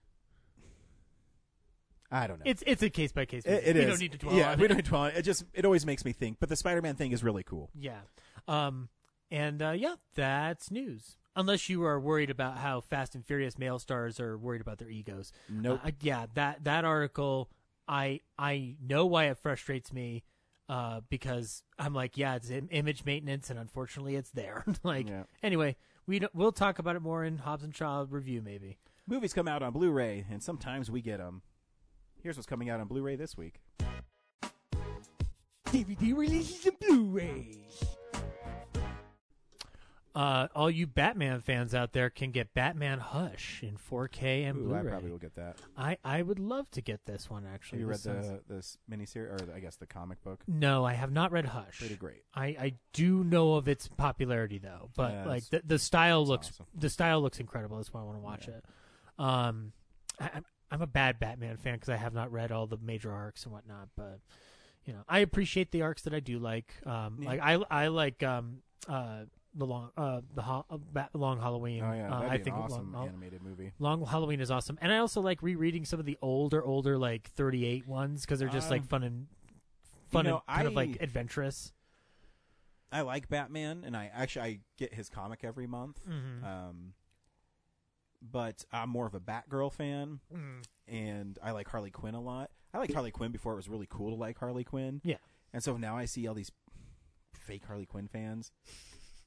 I don't know. It's it's a case by case. It- it we is. don't need to dwell yeah, on we it. don't need to dwell on it. It just, it always makes me think, but the Spider-Man thing is really cool. Yeah. Um, and uh, yeah, that's news. Unless you are worried about how Fast and Furious male stars are worried about their egos. Nope. Uh, yeah, that that article, I I know why it frustrates me, uh, because I'm like, yeah, it's image maintenance, and unfortunately, it's there. like, Yeah. anyway, we don't, we'll talk about it more in Hobbs and Shaw review, maybe. Movies come out on Blu-ray, and sometimes we get them. Here's what's coming out on Blu-ray this week. DVD releases and Blu-rays. Uh, all you Batman fans out there can get Batman Hush in 4K and Ooh, I Blu-ray. probably will get that. I, I would love to get this one Have actually. you read This sounds- the this miniseries, or the, I guess the comic book? No, I have not read Hush. Pretty great. I, I do know of its popularity though, but Yeah, like the the style looks awesome. the style looks incredible. That's why I want to watch Yeah. it. Um, I, I'm a bad Batman fan because I have not read all the major arcs and whatnot, but you know I appreciate the arcs that I do like. Um, Yeah. like I I like um uh the long uh the ho- uh, Bat- long Halloween. Oh yeah, uh, that'd I be think awesome Long, animated movie. Long Halloween is awesome, and I also like rereading some of the older older like 38 ones because they're just like Um, fun and fun know, and kind of like adventurous. I like Batman, and I actually I get his comic every month. Mhm. Um, but I'm more of a Batgirl fan, Mm-hmm. and I like Harley Quinn a lot. I liked Harley Quinn before it was really cool to like Harley Quinn. Yeah. And so now I see all these fake Harley Quinn fans,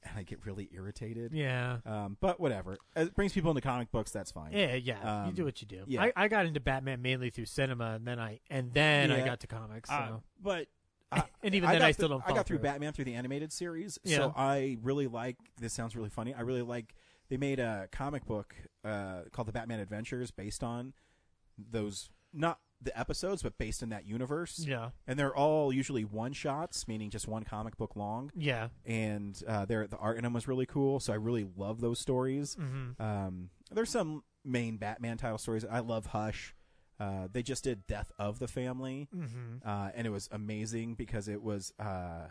and I get really irritated. Yeah. Um, but whatever. It brings people into comic books. That's fine. Yeah, yeah. you Um, do what you do. yeah. I, I got into Batman mainly through cinema, and then I and then I got to comics. So. Uh, but uh, and even I then, I still don't. I got through it. Batman through the animated series, Yeah. so I really like. This sounds really funny. I really like. They made a comic book uh, called the Batman Adventures, based on those not the episodes, but based in that universe. Yeah. and they're all usually one shots, meaning just one comic book long. Yeah. and uh, there the art in them was really cool. So I really love those stories. Mhm. Um, there's some main Batman title stories. I love Hush. Uh, they just did Death of the Family, Mhm. uh, and it was amazing because it was uh,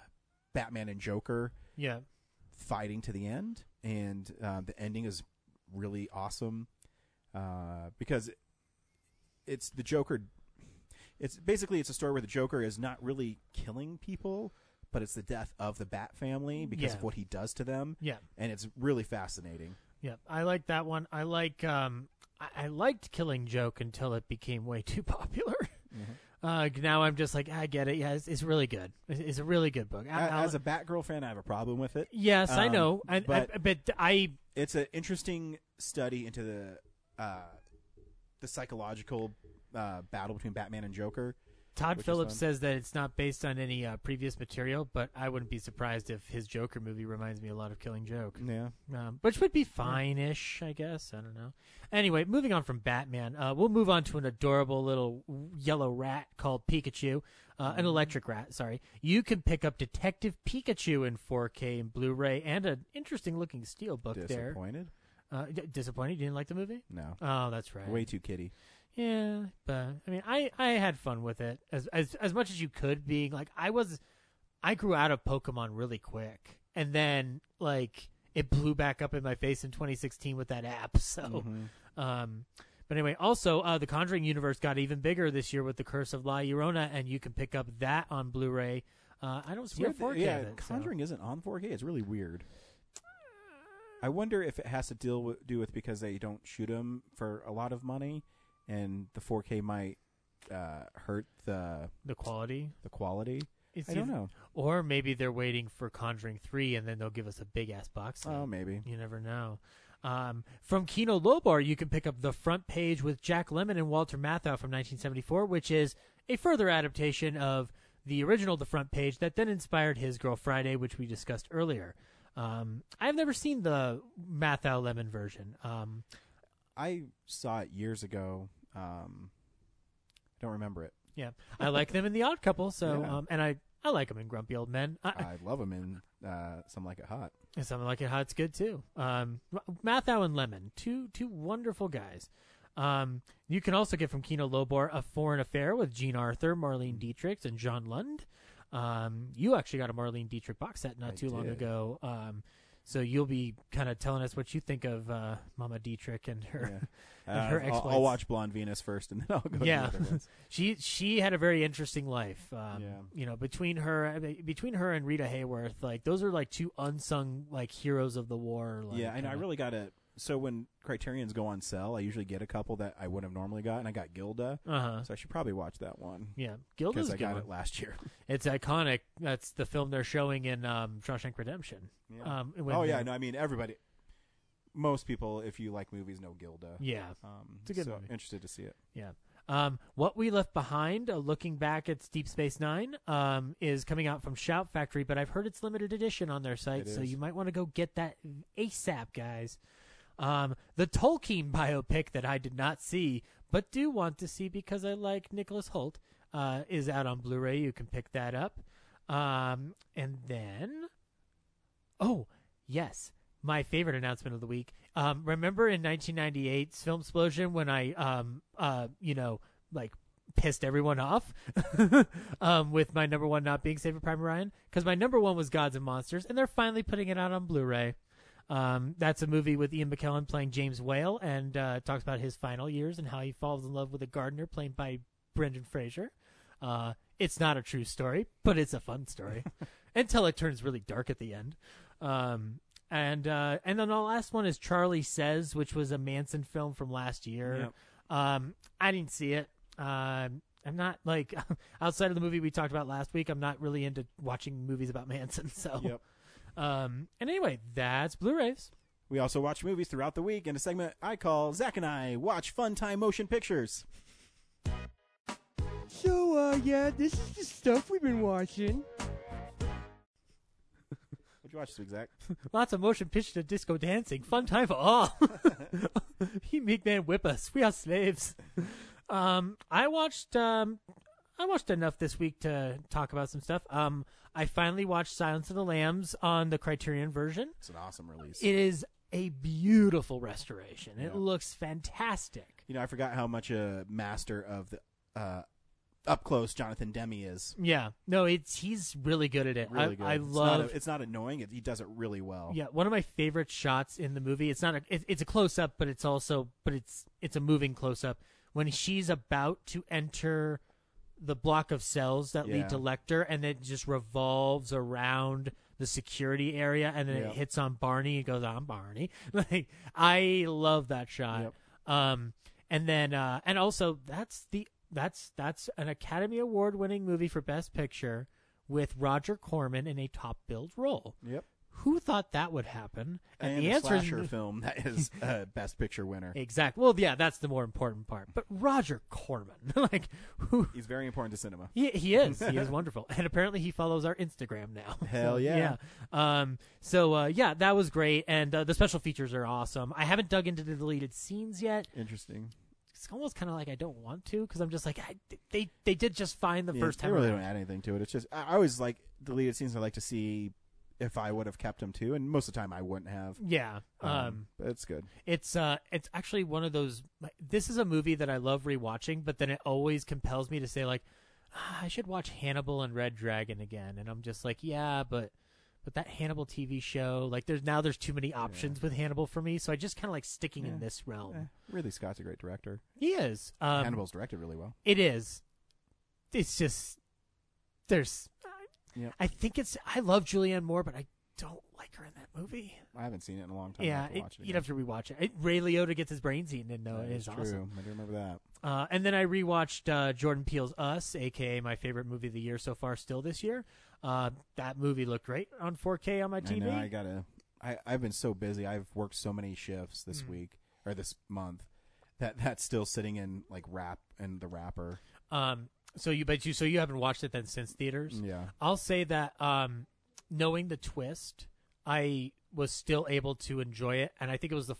Batman and Joker Yeah. fighting to the end, and uh, the ending is really awesome uh, because it's the Joker. It's basically it's a story where the Joker is not really killing people, but it's the death of the Bat family because Yeah. of what he does to them. Yeah. and it's really fascinating. Yeah. I like that one. I like. Um. I, I liked Killing Joke until it became way too popular. Uh, now I'm just like, I get it. Yeah, it's, it's really good. It's, it's a really good book. I- As a Batgirl fan, I have a problem with it. yes, I um, know. I, but- I, but I It's an interesting study into the uh, the psychological uh, battle between Batman and Joker. Todd Phillips says that it's not based on any uh, previous material, but I wouldn't be surprised if his Joker movie reminds me a lot of Killing Joke. Yeah. um, which would be fine-ish, I guess. I don't know. Anyway, moving on from Batman, uh, we'll move on to an adorable little yellow rat called Pikachu, uh, Mm-hmm. an electric rat. Sorry, you can pick up Detective Pikachu in 4K and Blu-ray, and an interesting-looking steelbook there. Disappointed? Uh, d- disappointed? You didn't like the movie? No. Oh, that's right. Way too kitty. Yeah, but I mean, I I had fun with it as as as much as you could. Being like, I was, I grew out of Pokemon really quick, and then like it blew back up in my face in 2016 with that app. So, Mm-hmm. um, but anyway, also uh, the Conjuring universe got even bigger this year with the Curse of La Llorona, and you can pick up that on Blu-ray. Uh, I don't see a weird that- 4K yeah, it. so- Conjuring isn't on 4K. It's really weird. I wonder if it has to deal with, do with because they don't shoot them for a lot of money, and the 4K might uh, hurt the the quality. the quality. It's I don't either- know. Or maybe they're waiting for Conjuring 3 and then they'll give us a big ass box. set. Oh, maybe. You never know. Um, from Kino Lorber, you can pick up The Front Page with Jack Lemmon and Walter Matthau from 1974, which is a further adaptation of the original The Front Page that then inspired His Girl Friday, which we discussed earlier. Um, I've never seen the Matthau Lemmon version. Um, I saw it years ago. Um, I don't remember it. yeah, I like them in The Odd Couple, so Yeah. um, and I I like them in Grumpy Old Men. I, I love them in uh, Some Like It Hot. And something like it hot's good too. Um, Matthau and Lemmon, two two wonderful guys. Um, you can also get from Kino Lorber a Foreign Affair with Jean Arthur, Marlene Dietrich, and John Lund. Um, you actually got a Marlene Dietrich box set not I too long did. ago. Um, so you'll be kind of telling us what you think of uh, Mama Dietrich and her. Her I'll, I'll watch Blonde Venus first, and then I'll go. Yeah. To the other ones. she she had a very interesting life. Um, Yeah. You know, between her between her and Rita Hayworth, like those are like two unsung like heroes of the war. Like, yeah, I know. I really got to. So when Criterion's go on sale, I usually get a couple that I wouldn't have normally got, and I got Gilda. Uh huh. So I should probably watch that one Yeah, Gilda's I got one. it last year. It's iconic. That's the film they're showing in um, Shawshank Redemption. Yeah. Um, oh yeah, no, I mean everybody. Most people, if you like movies, know Gilda. yeah, Um, It's a good so movie. interested to see it. yeah. Um, what we left behind, uh, looking back at Deep Space Nine, um, is coming out from Shout Factory, but I've heard it's limited edition on their site, It so is. you might want to go get that ASAP, guys. Um, the Tolkien biopic that I did not see, but do want to see because I like Nicholas Hoult, uh, is out on Blu-ray. You can pick that up. Um, and then, oh yes, my favorite announcement of the week. Um, remember in 1998's Film Explosion when I, um, uh, you know, like pissed everyone off um, with my number one not being Saving Private Ryan because my number one was Gods and Monsters, and they're finally putting it out on Blu-ray. Um, that's a movie with Ian McKellen playing James Whale and uh, talks about his final years and how he falls in love with a gardener played by Brendan Fraser. Uh, it's not a true story, but it's a fun story until it turns really dark at the end. Um, and uh, and then the last one is Charlie Says, which was a Manson film from last year. Um, I didn't see it. Um, I'm not like outside of the movie we talked about last week. I'm not really into watching movies about Manson. So, Yep. um, and anyway, that's Blu-rays. We also watch movies throughout the week in a segment I call Zach and I Watch Fun Time Motion Pictures. So, uh, yeah, this is the stuff we've been watching. What'd you watch this week, Zach? Lots of motion picture to disco dancing. Fun time for all. he make man whip us. We are slaves. Um, I watched um, I watched enough this week to talk about some stuff. Um, I finally watched Silence of the Lambs on the Criterion version. It's an awesome release. It is a beautiful restoration. It Yeah. looks fantastic. you know, I forgot how much a master of the uh, up close Jonathan Demme is. Yeah, no, it's he's really good at it. Really I, good. I it's love. Not a, it's not annoying. It, he does it really well. Yeah, one of my favorite shots in the movie. It's not a. It, it's a close up, but it's also, but it's it's a moving close up when she's about to enter the block of cells that Yeah. lead to Lecter, and it just revolves around the security area, and then Yep. it hits on Barney. and goes, "I'm Barney." Like I love that shot. Yep. Um, and then uh, and also that's the that's that's an Academy Award winning movie for Best Picture with Roger Corman in a top billed role. Yep. Who thought that would happen? And, the a answer slasher is film that is uh, Best Picture winner. exactly. Well, yeah, that's the more important part. But Roger Corman, like who? He's very important to cinema. He, he is. He is wonderful. And apparently he follows our Instagram now. Hell So, yeah. yeah. Um, so, uh, yeah, that was great. And uh, the special features are awesome. I haven't dug into the deleted scenes yet. Interesting. It's almost kind of like I don't want to because I'm just like, I, they, they did just fine the Yeah, first they time. really around. don't add anything to it. It's just I, I always like deleted scenes. I like to see if I would have kept them too, and most of the time I wouldn't have. Yeah. Um, Um, but it's good. It's uh, it's actually one of those. This is a movie that I love rewatching, but then it always compels me to say like, ah, I should watch Hannibal and Red Dragon again, and I'm just like, yeah, but but that Hannibal TV show, like, there's now there's too many options with Hannibal for me, so I just kind of like sticking in this realm. Ridley Scott's a great director. He is. Um, Hannibal's directed really well. It is. It's just there's. Yep. I think it's. I love Julianne Moore, but I don't like her in that movie. I haven't seen it in a long time. Yeah, have to it- watch it you'd have to rewatch it. it. Ray Liotta gets his brains eaten, and no, it is is true. awesome. I do remember that. Uh, and then I rewatched uh, Jordan Peele's Us, aka my favorite movie of the year so far, still this year. Uh, that movie looked great on 4K on my TV. I know. I gotta. I I've been so busy. I've worked so many shifts this Mm. week or this month that that's still sitting in like wrap and the wrapper. um, so you, but you, so you haven't watched it then since theaters. Yeah. I'll say that um, knowing the twist, I was still able to enjoy it, and I think it was the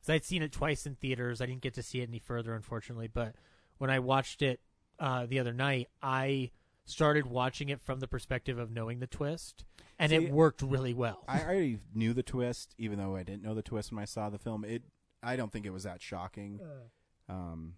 because I'd seen it twice in theaters. I didn't get to see it any further, unfortunately. But when I watched it uh, the other night, I started watching it from the perspective of knowing the twist, and See, it worked really well. I already knew the twist, even though I didn't know the twist when I saw the film. It. I don't think it was that shocking. Um,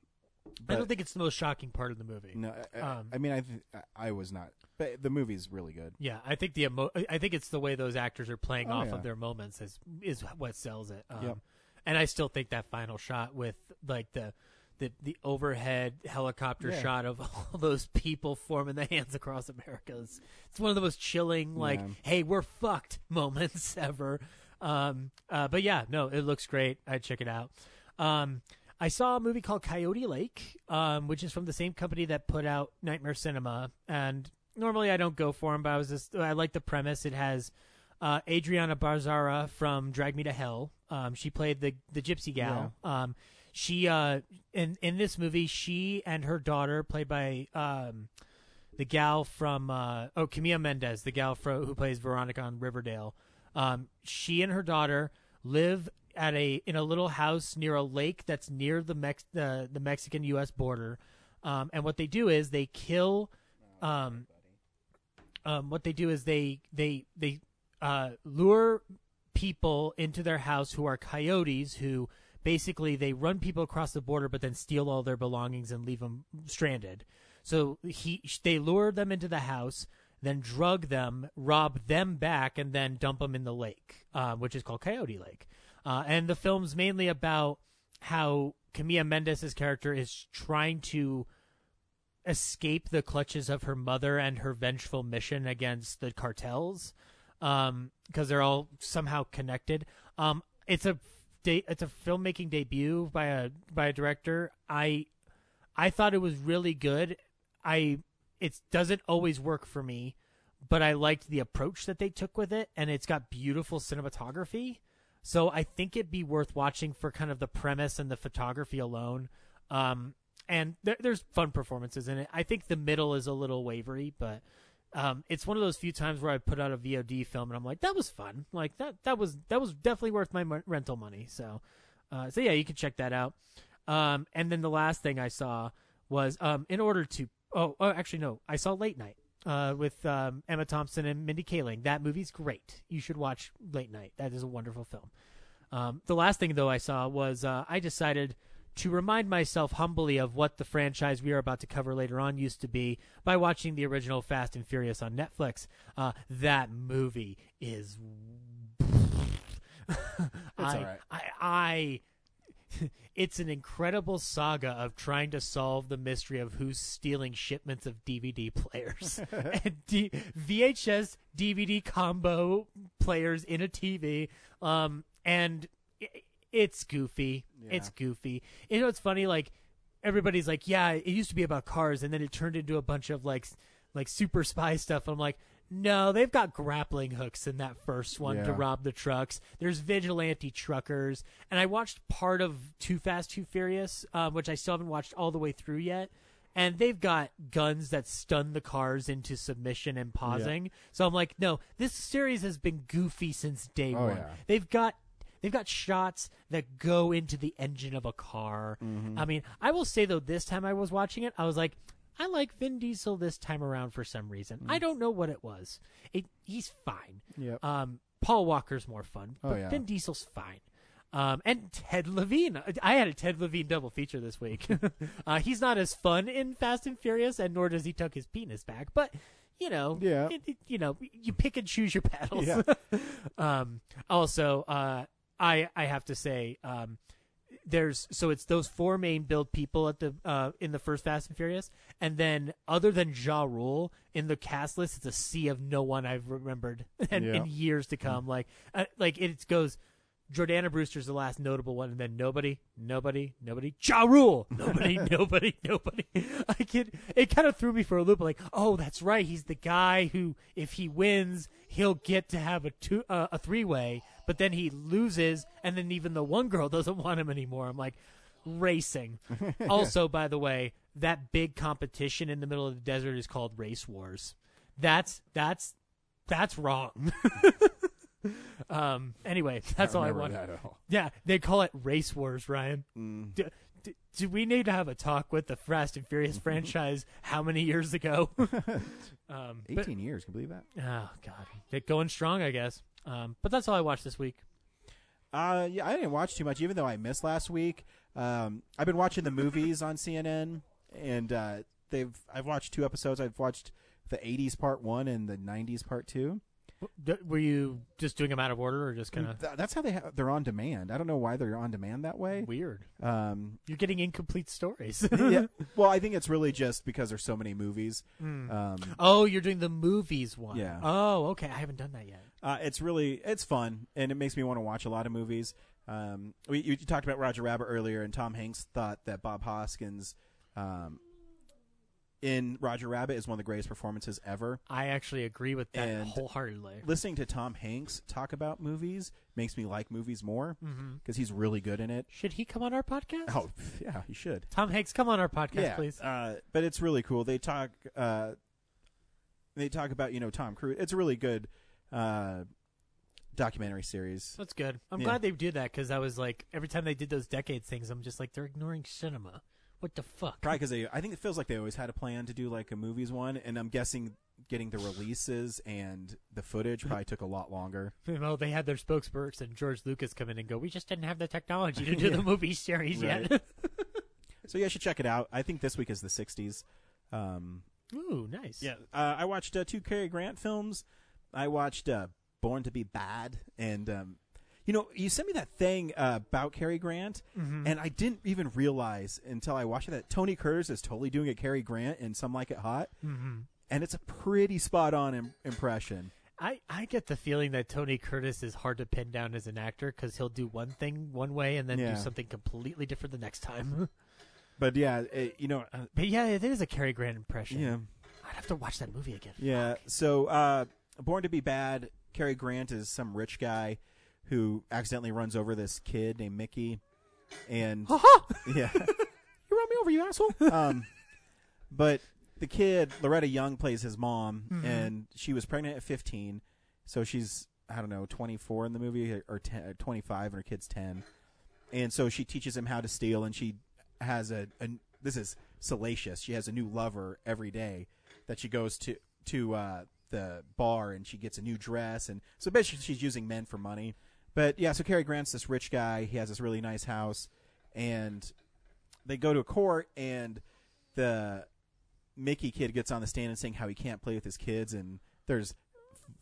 I don't think it's the most shocking part of the movie. No, I, I- Um, I mean, I th- I was not. But the movie's really good. Yeah, I think the emo- I think it's the way those actors are playing Oh, off yeah. of their moments is is what sells it. Um, Yep. And I still think that final shot with like the the, the overhead helicopter Yeah. shot of all those people forming the hands across America is it's one of the most chilling like Yeah. hey we're fucked moments ever. Um, uh, but yeah, no, it looks great. I'd check it out. Um, I saw a movie called Coyote Lake, um, which is from the same company that put out Nightmare Cinema. And normally I don't go for them, but I was just I like the premise. It has uh, Adriana Barraza from Drag Me to Hell. Um, she played the the gypsy gal. Um, she uh, in in this movie, she and her daughter, played by um, the gal from uh, oh Camila Mendes, the gal who plays Veronica on Riverdale. Um, she and her daughter live at a in a little house near a lake that's near the Mex the the Mexican U.S. border. Um, and what they do is they kill. Um, um, what they do is they they they uh, lure people into their house who are coyotes who basically they run people across the border but then steal all their belongings and leave them stranded. So he they lure them into the house, then drug them, rob them back, and then dump them in the lake, uh, which is called Coyote Lake. Uh, and the film's mainly about how Camila Mendes's character is trying to escape the clutches of her mother and her vengeful mission against the cartels um because they're all somehow connected um it's a de- it's a filmmaking debut by a by a director. I i thought it was really good. I it doesn't always work for me but i liked the approach that they took with it and it's got beautiful cinematography. So i think it'd be worth watching for kind of the premise and the photography alone. Um and there, there's fun performances in it. I think the middle is a little wavery, but um, it's one of those few times where I put out a VOD film and I'm like, that was fun. Like that that was that was definitely worth my mo- rental money. So, uh, so yeah, you can check that out. Um, and then the last thing I saw was um, in order to oh, oh actually no, I saw Late Night uh, with um, Emma Thompson and Mindy Kaling. That movie's great. You should watch Late Night. That is a wonderful film. Um, the last thing though I saw was uh, I decided to remind myself humbly of what the franchise we are about to cover later on used to be by watching the original Fast and Furious on Netflix. Uh, that movie is. I, all right. I, I, it's an incredible saga of trying to solve the mystery of who's stealing shipments of DVD players. and D- VHS DVD combo players in a TV. Um, and it's goofy. It's goofy. You know, it's funny. Like, everybody's like, yeah, it used to be about cars, and then it turned into a bunch of like like super spy stuff. I'm like. No, they've got grappling hooks in that first one to rob the trucks. There's vigilante truckers, and I watched part of Too Fast, Too Furious, um, which I still haven't watched all the way through yet. And they've got guns that stun the cars into submission and pausing. So I'm like, no, this series has been goofy since day Oh, one. yeah. They've got they've got shots that go into the engine of a car. Mm-hmm. I mean, I will say though, this time I was watching it, I was like, I like Vin Diesel this time around for some reason. Mm. I don't know what it was. It, he's fine. Yep. Um, Paul Walker's more fun, Oh, but yeah. Vin Diesel's fine. Um, and Ted Levine. I had a Ted Levine double feature this week. uh, he's not as fun in Fast and Furious, and nor does he tuck his penis back. But you know, Yeah. it- it- you know, you pick and choose your battles. Yeah. um, also, uh, I I have to say, um, there's so it's those four main build people at the uh, in the first Fast and Furious, and then other than Ja Rule in the cast list, it's a sea of no one I've remembered and Yeah. in years to come. Like uh, like it goes. Jordana Brewster's the last notable one, and then nobody, nobody, nobody. Ja Rule, nobody, nobody, nobody. I get it. Kind of threw me for a loop. Like, oh, that's right. He's the guy who, if he wins, he'll get to have a two, uh, a three way. But then he loses, and then even the one girl doesn't want him anymore. I'm like, racing. also, by the way, that big competition in the middle of the desert is called Race Wars. That's that's that's wrong. um. Anyway, that's all I want. That at all. Yeah, they call it Race Wars, Ryan. Mm. Do, do, do we need to have a talk with the Fast and Furious franchise how many years ago? um, but- 18 years. Can you believe that? oh, God. Get going strong, I guess. Um, but that's all I watched this week. Uh, yeah, I didn't watch too much, even though I missed last week. Um, I've been watching the movies on CNN, and uh, they've I've watched two episodes. I've watched the '80s part one and the '90s part two. Were you just doing them out of order or just kind of? That's how they ha- they're on demand. I don't know why they're on demand that way. weird? Um, You're getting incomplete stories. yeah, well, I think it's really just because there's so many movies. Hmm. Um, Oh, you're doing the movies one. Yeah. Oh, okay. I haven't done that yet. Uh, it's really it's fun, and it makes me want to watch a lot of movies. Um, we you, you talked about Roger Rabbit earlier, and Tom Hanks thought that Bob Hoskins um, in Roger Rabbit is one of the greatest performances ever. I actually agree with that And- wholeheartedly. Listening to Tom Hanks talk about movies makes me like movies more because he's really good in it. Should he come on our podcast? Oh, yeah, he should. Tom Hanks, come on our podcast, yeah, please. Uh, but it's really cool. They talk. Uh, they talk about you know Tom Cruise. It's a really good uh, documentary series. That's good. I'm Yeah. glad they do that because I was like, every time they did those decades things, I'm just like, they're ignoring cinema. What the fuck? Probably because they, I think it feels like they always had a plan to do like a movies one, and I'm guessing getting the releases and the footage probably took a lot longer. Well, they had their spokesperson George Lucas come in and go, "We just didn't have the technology to do Yeah. the movie series Right. yet." So yeah, you should check it out. I think this week is the '60s. Um, Ooh, nice. yeah, uh, I watched uh, two Cary Grant films. I watched uh, Born to Be Bad, and um, you know, you sent me that thing uh, about Cary Grant, Mm-hmm. and I didn't even realize until I watched it that Tony Curtis is totally doing a Cary Grant in Some Like It Hot, hmm and it's a pretty spot on Im- impression. I, I get the feeling that Tony Curtis is hard to pin down as an actor because he'll do one thing one way and then Yeah. do something completely different the next time. But yeah, it, you know, uh, but yeah, it is a Cary Grant impression. yeah. I'd have to watch that movie again. Yeah. So, uh, Born to Be Bad, Cary Grant is some rich guy who accidentally runs over this kid named Mickey, and yeah, You run me over, you asshole. um, but the kid Loretta Young plays his mom, Mhm. and she was pregnant at 15, so she's I don't know 24 in the movie or 10, or 25, and her kid's 10, and so she teaches him how to steal, and she has a, a this is salacious. She has a new lover every day that she goes to to uh, the bar, and she gets a new dress, and so basically she's using men for money. But yeah, so Cary Grant's this rich guy. He has this really nice house, and they go to a court, and the Mickey kid gets on the stand and saying how he can't play with his kids, and there's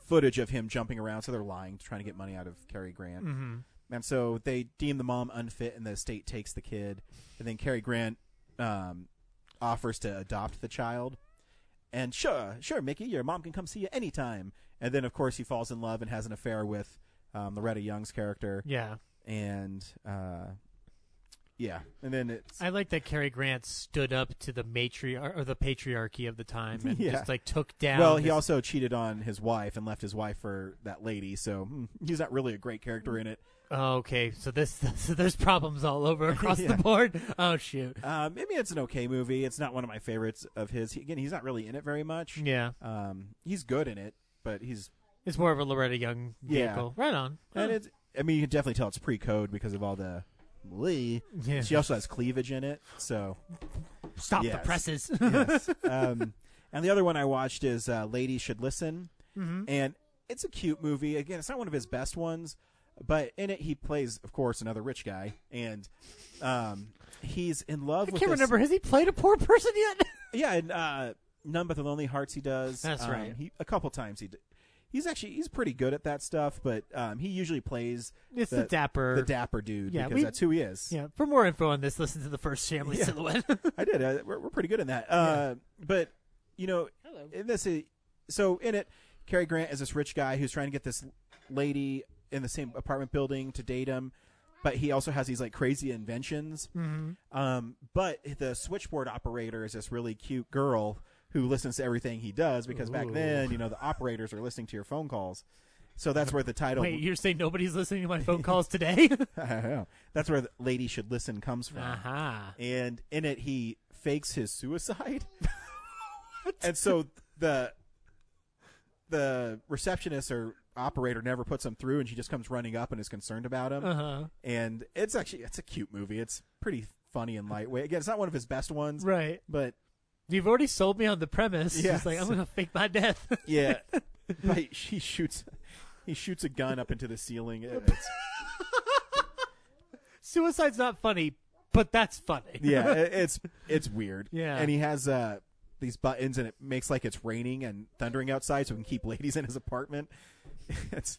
footage of him jumping around. So they're lying, trying to get money out of Cary Grant. mm-hmm. And so they deem the mom unfit, and the state takes the kid. And then Cary Grant um, offers to adopt the child. And sure, sure, Mickey, your mom can come see you anytime. And then, of course, he falls in love and has an affair with um, Loretta Young's character. Yeah. And uh, Yeah, and then it's I like that Cary Grant stood up to the matriarch or the patriarchy of the time and Yeah. just like took down. well, he also cheated on his wife and left his wife for that lady. So hmm, he's not really a great character in it. Oh, okay, so this so there's problems all over across Yeah. the board. Oh shoot. Um, maybe it's an okay movie. It's not one of my favorites of his. He, again, he's not really in it very much. Yeah, Um, he's good in it, but he's it's more of a Loretta Young Yeah. vehicle. Right on. and it's. I mean, you can definitely tell it's pre-code because of all the. Lee. Yeah. She also has cleavage in it, so Stop the presses. yes. Um, and the other one I watched is uh, "Ladies Should Listen," Mhm. and it's a cute movie. Again, it's not one of his best ones, but in it he plays, of course, another rich guy, and um, he's in love I with. can't this- remember. Has he played a poor person yet? Yeah, and uh, none but the lonely hearts he does. That's Um, right. He a couple times he. d- He's actually he's pretty good at that stuff, but um, he usually plays It's the, dapper. the dapper dude Yeah, because we- that's who he is. yeah. For more info on this, listen to the first family Yeah. silhouette. I did. Uh, we're, we're pretty good in that. Uh, But you know, Hello. in this, uh, so in it, Cary Grant is this rich guy who's trying to get this lady in the same apartment building to date him, but he also has these like crazy inventions. Mhm. Um, but the switchboard operator is this really cute girl who listens to everything he does because back then, you know, the operators are listening to your phone calls. So that's where the title. Wait, you're saying nobody's listening to my phone calls today? I don't know. That's where the lady should listen comes from. Aha. and in it he fakes his suicide and so the the receptionist or operator never puts him through and she just comes running up and is concerned about him Uh huh. and it's actually it's a cute movie it's pretty funny and lightweight again it's not one of his best ones Right. but You've already sold me on the premise. Yes. It's like I'm gonna fake my death. yeah but she shoots he shoots a gun up into the ceiling It's- Suicide's not funny, but that's funny. yeah it's it's weird Yeah. and he has uh these buttons and it makes like it's raining and thundering outside so he can keep ladies in his apartment it's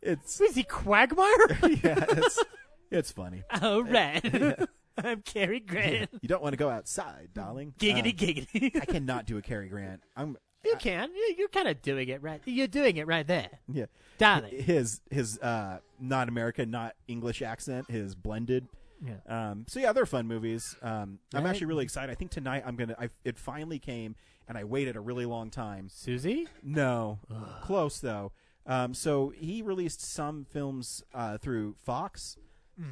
it's Is he Quagmire? yeah it's it's funny All right. I'm Cary Grant. you don't want to go outside darling Giggity Uh, giggity. i cannot do a Cary grant i'm you can. You- You're kind of doing it right. You're doing it right there, yeah darling. his his uh not american not english accent his blended Yeah. Um, so yeah, they're fun movies. Um, I'm Right. actually really excited. I think tonight I'm gonna. I, it finally came, and I waited a really long time. Susie. No, close though. Um, so he released some films uh, through Fox,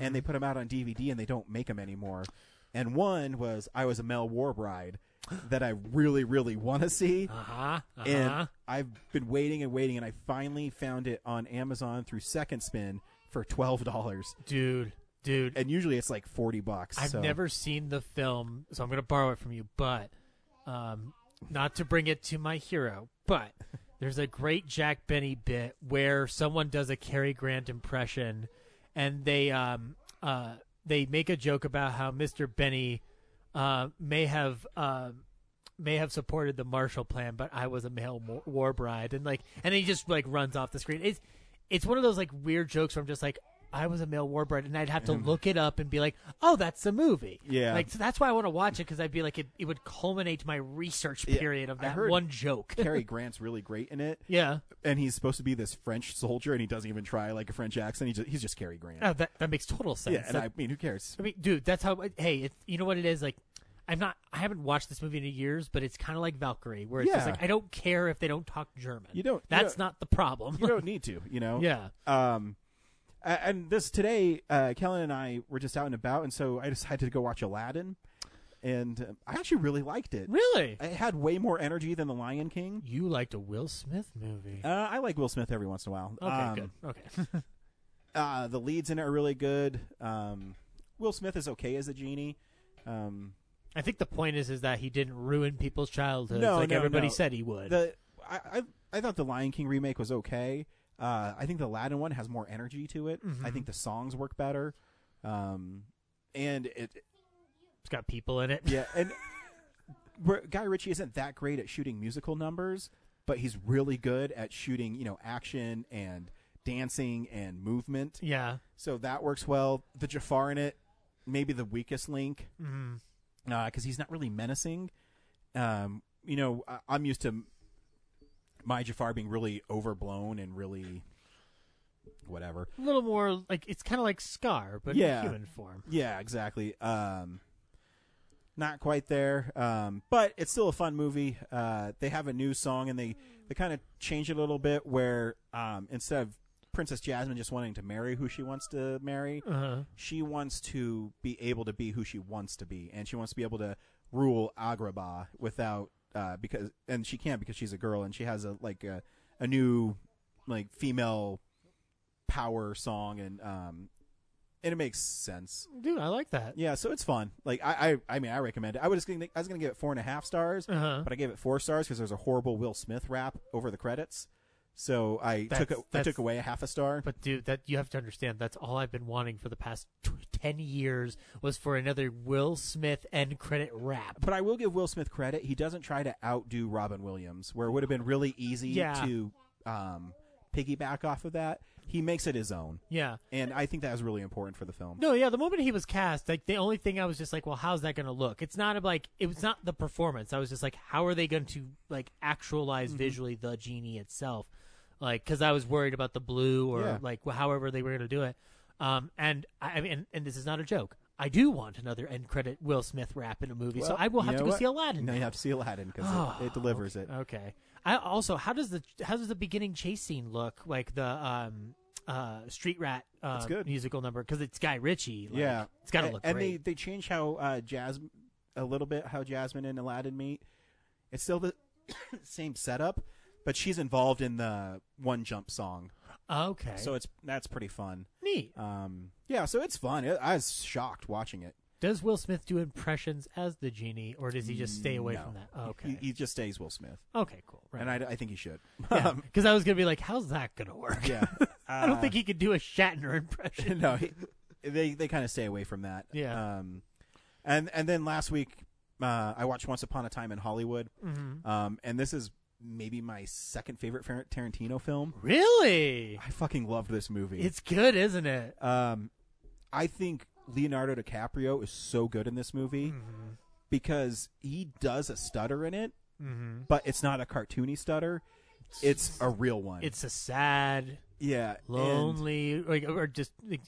and they put them out on DVD, and they don't make them anymore. And one was I was a Male War Bride that I really, really want to see. Uh huh. Uh And. I've been waiting and waiting, and I finally found it on Amazon through Second Spin for twelve dollars. Dude. Dude. And usually it's like forty bucks. I've so- never seen the film, so I'm going to borrow it from you. But, um, not to bring it to my hero, but there's a great Jack Benny bit where someone does a Cary Grant impression, and they um uh they make a joke about how Mr. Benny uh may have uh may have supported the Marshall Plan, but I was a male war bride, and like, and he just like runs off the screen. It's it's one of those like weird jokes where I'm just like. I was a male war bride, and I'd have to look it up and be like, "Oh, that's a movie." Yeah. like so that's why I want to watch it because I'd be like, it, it would culminate my research Yeah, period of I that heard one joke. Cary Grant's really great in it, yeah, and he's supposed to be this French soldier, and he doesn't even try like a French accent. He just, he's just Cary Grant. oh, that that makes total sense. yeah, and That- I mean, who cares? I mean, dude, that's how. Hey, it, you know what it is like. I'm not. I haven't watched this movie in years, but it's kind of like Valkyrie, where it's just Yeah. like I don't care if they don't talk German. You don't- you That's don't- not the problem. You don't need to, you know. yeah. Um, and this today, uh, Kellen and I were just out and about, and so I decided to go watch Aladdin, and uh, I actually really liked it. Really? It had way more energy than The Lion King. You liked a Will Smith movie? Uh, I like Will Smith every once in a while. okay, Um, good. Okay. Uh, the leads in it are really good. Um, Will Smith is okay as a genie. Um, I think the point is is that he didn't ruin people's childhoods No, like no, everybody no. said he would. the I, I I thought the Lion King remake was okay. Uh, I think the Aladdin one has more energy to it. Mhm. I think the songs work better. Um, and it it's got people in it. yeah, and Guy Ritchie isn't that great at shooting musical numbers, but he's really good at shooting you know action and dancing and movement. Yeah. So that works well. The Jafar in it, maybe the weakest link. because he's not really menacing. Um, you know, I, I'm used to my Jafar being really overblown and really whatever. A little more like it's kind of like Scar, but Yeah. in human form. Yeah, exactly. Um, not quite there, um, but it's still a fun movie. Uh, they have a new song, and they they kind of change it a little bit, where um, instead of Princess Jasmine just wanting to marry who she wants to marry, Uh-huh. she wants to be able to be who she wants to be, and she wants to be able to rule Agrabah without uh, because and she can't because she's a girl, and she has a like a, a new like female power song, and um, and it makes sense. Dude, I like that. Yeah, so it's fun. Like I, I, I mean, I recommend it. I was gonna, I was gonna give it four and a half stars, Uh-huh. but I gave it four stars because there's a horrible Will Smith rap over the credits. So I That's- took, a, I took away a half a star. But dude, that you have to understand. That's all I've been wanting for the past t- ten years was for another Will Smith end credit rap. But I will give Will Smith credit. He doesn't try to outdo Robin Williams, where it would have been really easy Yeah. to um, piggyback off of that. He makes it his own, Yeah. and I think that was really important for the film. No, yeah. The moment he was cast, like the only thing I was just like, well, how's that going to look? It's not like it was not the performance. I was just like, how are they going to like actualize Mm-hmm. visually the genie itself? Like, because I was worried about the blue or Yeah. like however they were going to do it. Um, and I I mean, and, and this is not a joke. I do want another end credit Will Smith rap in a movie, so I will have to go what? see Aladdin. No, you have to see Aladdin because Oh, it, it delivers it. Okay. I also how does the how does the beginning chase scene look like the um uh Street Rat uh, musical number because it's Guy Ritchie. like, yeah, it's got to look and great. they they change how uh, Jasmine a little bit how Jasmine and Aladdin meet. It's still the same setup, but she's involved in the one jump song, okay. so it's that's pretty fun. neat. Um, yeah, so it's fun. It, I was shocked watching it. Does Will Smith do impressions as the genie, or does he just stay away No. from that? Oh, okay. He, he just stays Will Smith, okay. Cool. Right. and I, I think he should. yeah. Um, Because I was gonna be like, how's that gonna work? yeah, I don't think he could do a Shatner impression. no, he, they they kind of stay away from that. Yeah. Um, and and then last week, uh, I watched Once Upon a Time in Hollywood. Mhm. Um, and this is maybe my second favorite Tarantino film. Really? I fucking loved this movie. It's good, isn't it? um, I think Leonardo DiCaprio is so good in this movie Mm-hmm. because he does a stutter in it, Mhm. but it's not a cartoony stutter. It's a real one. It's a sad, yeah, and lonely, like, or just. Like,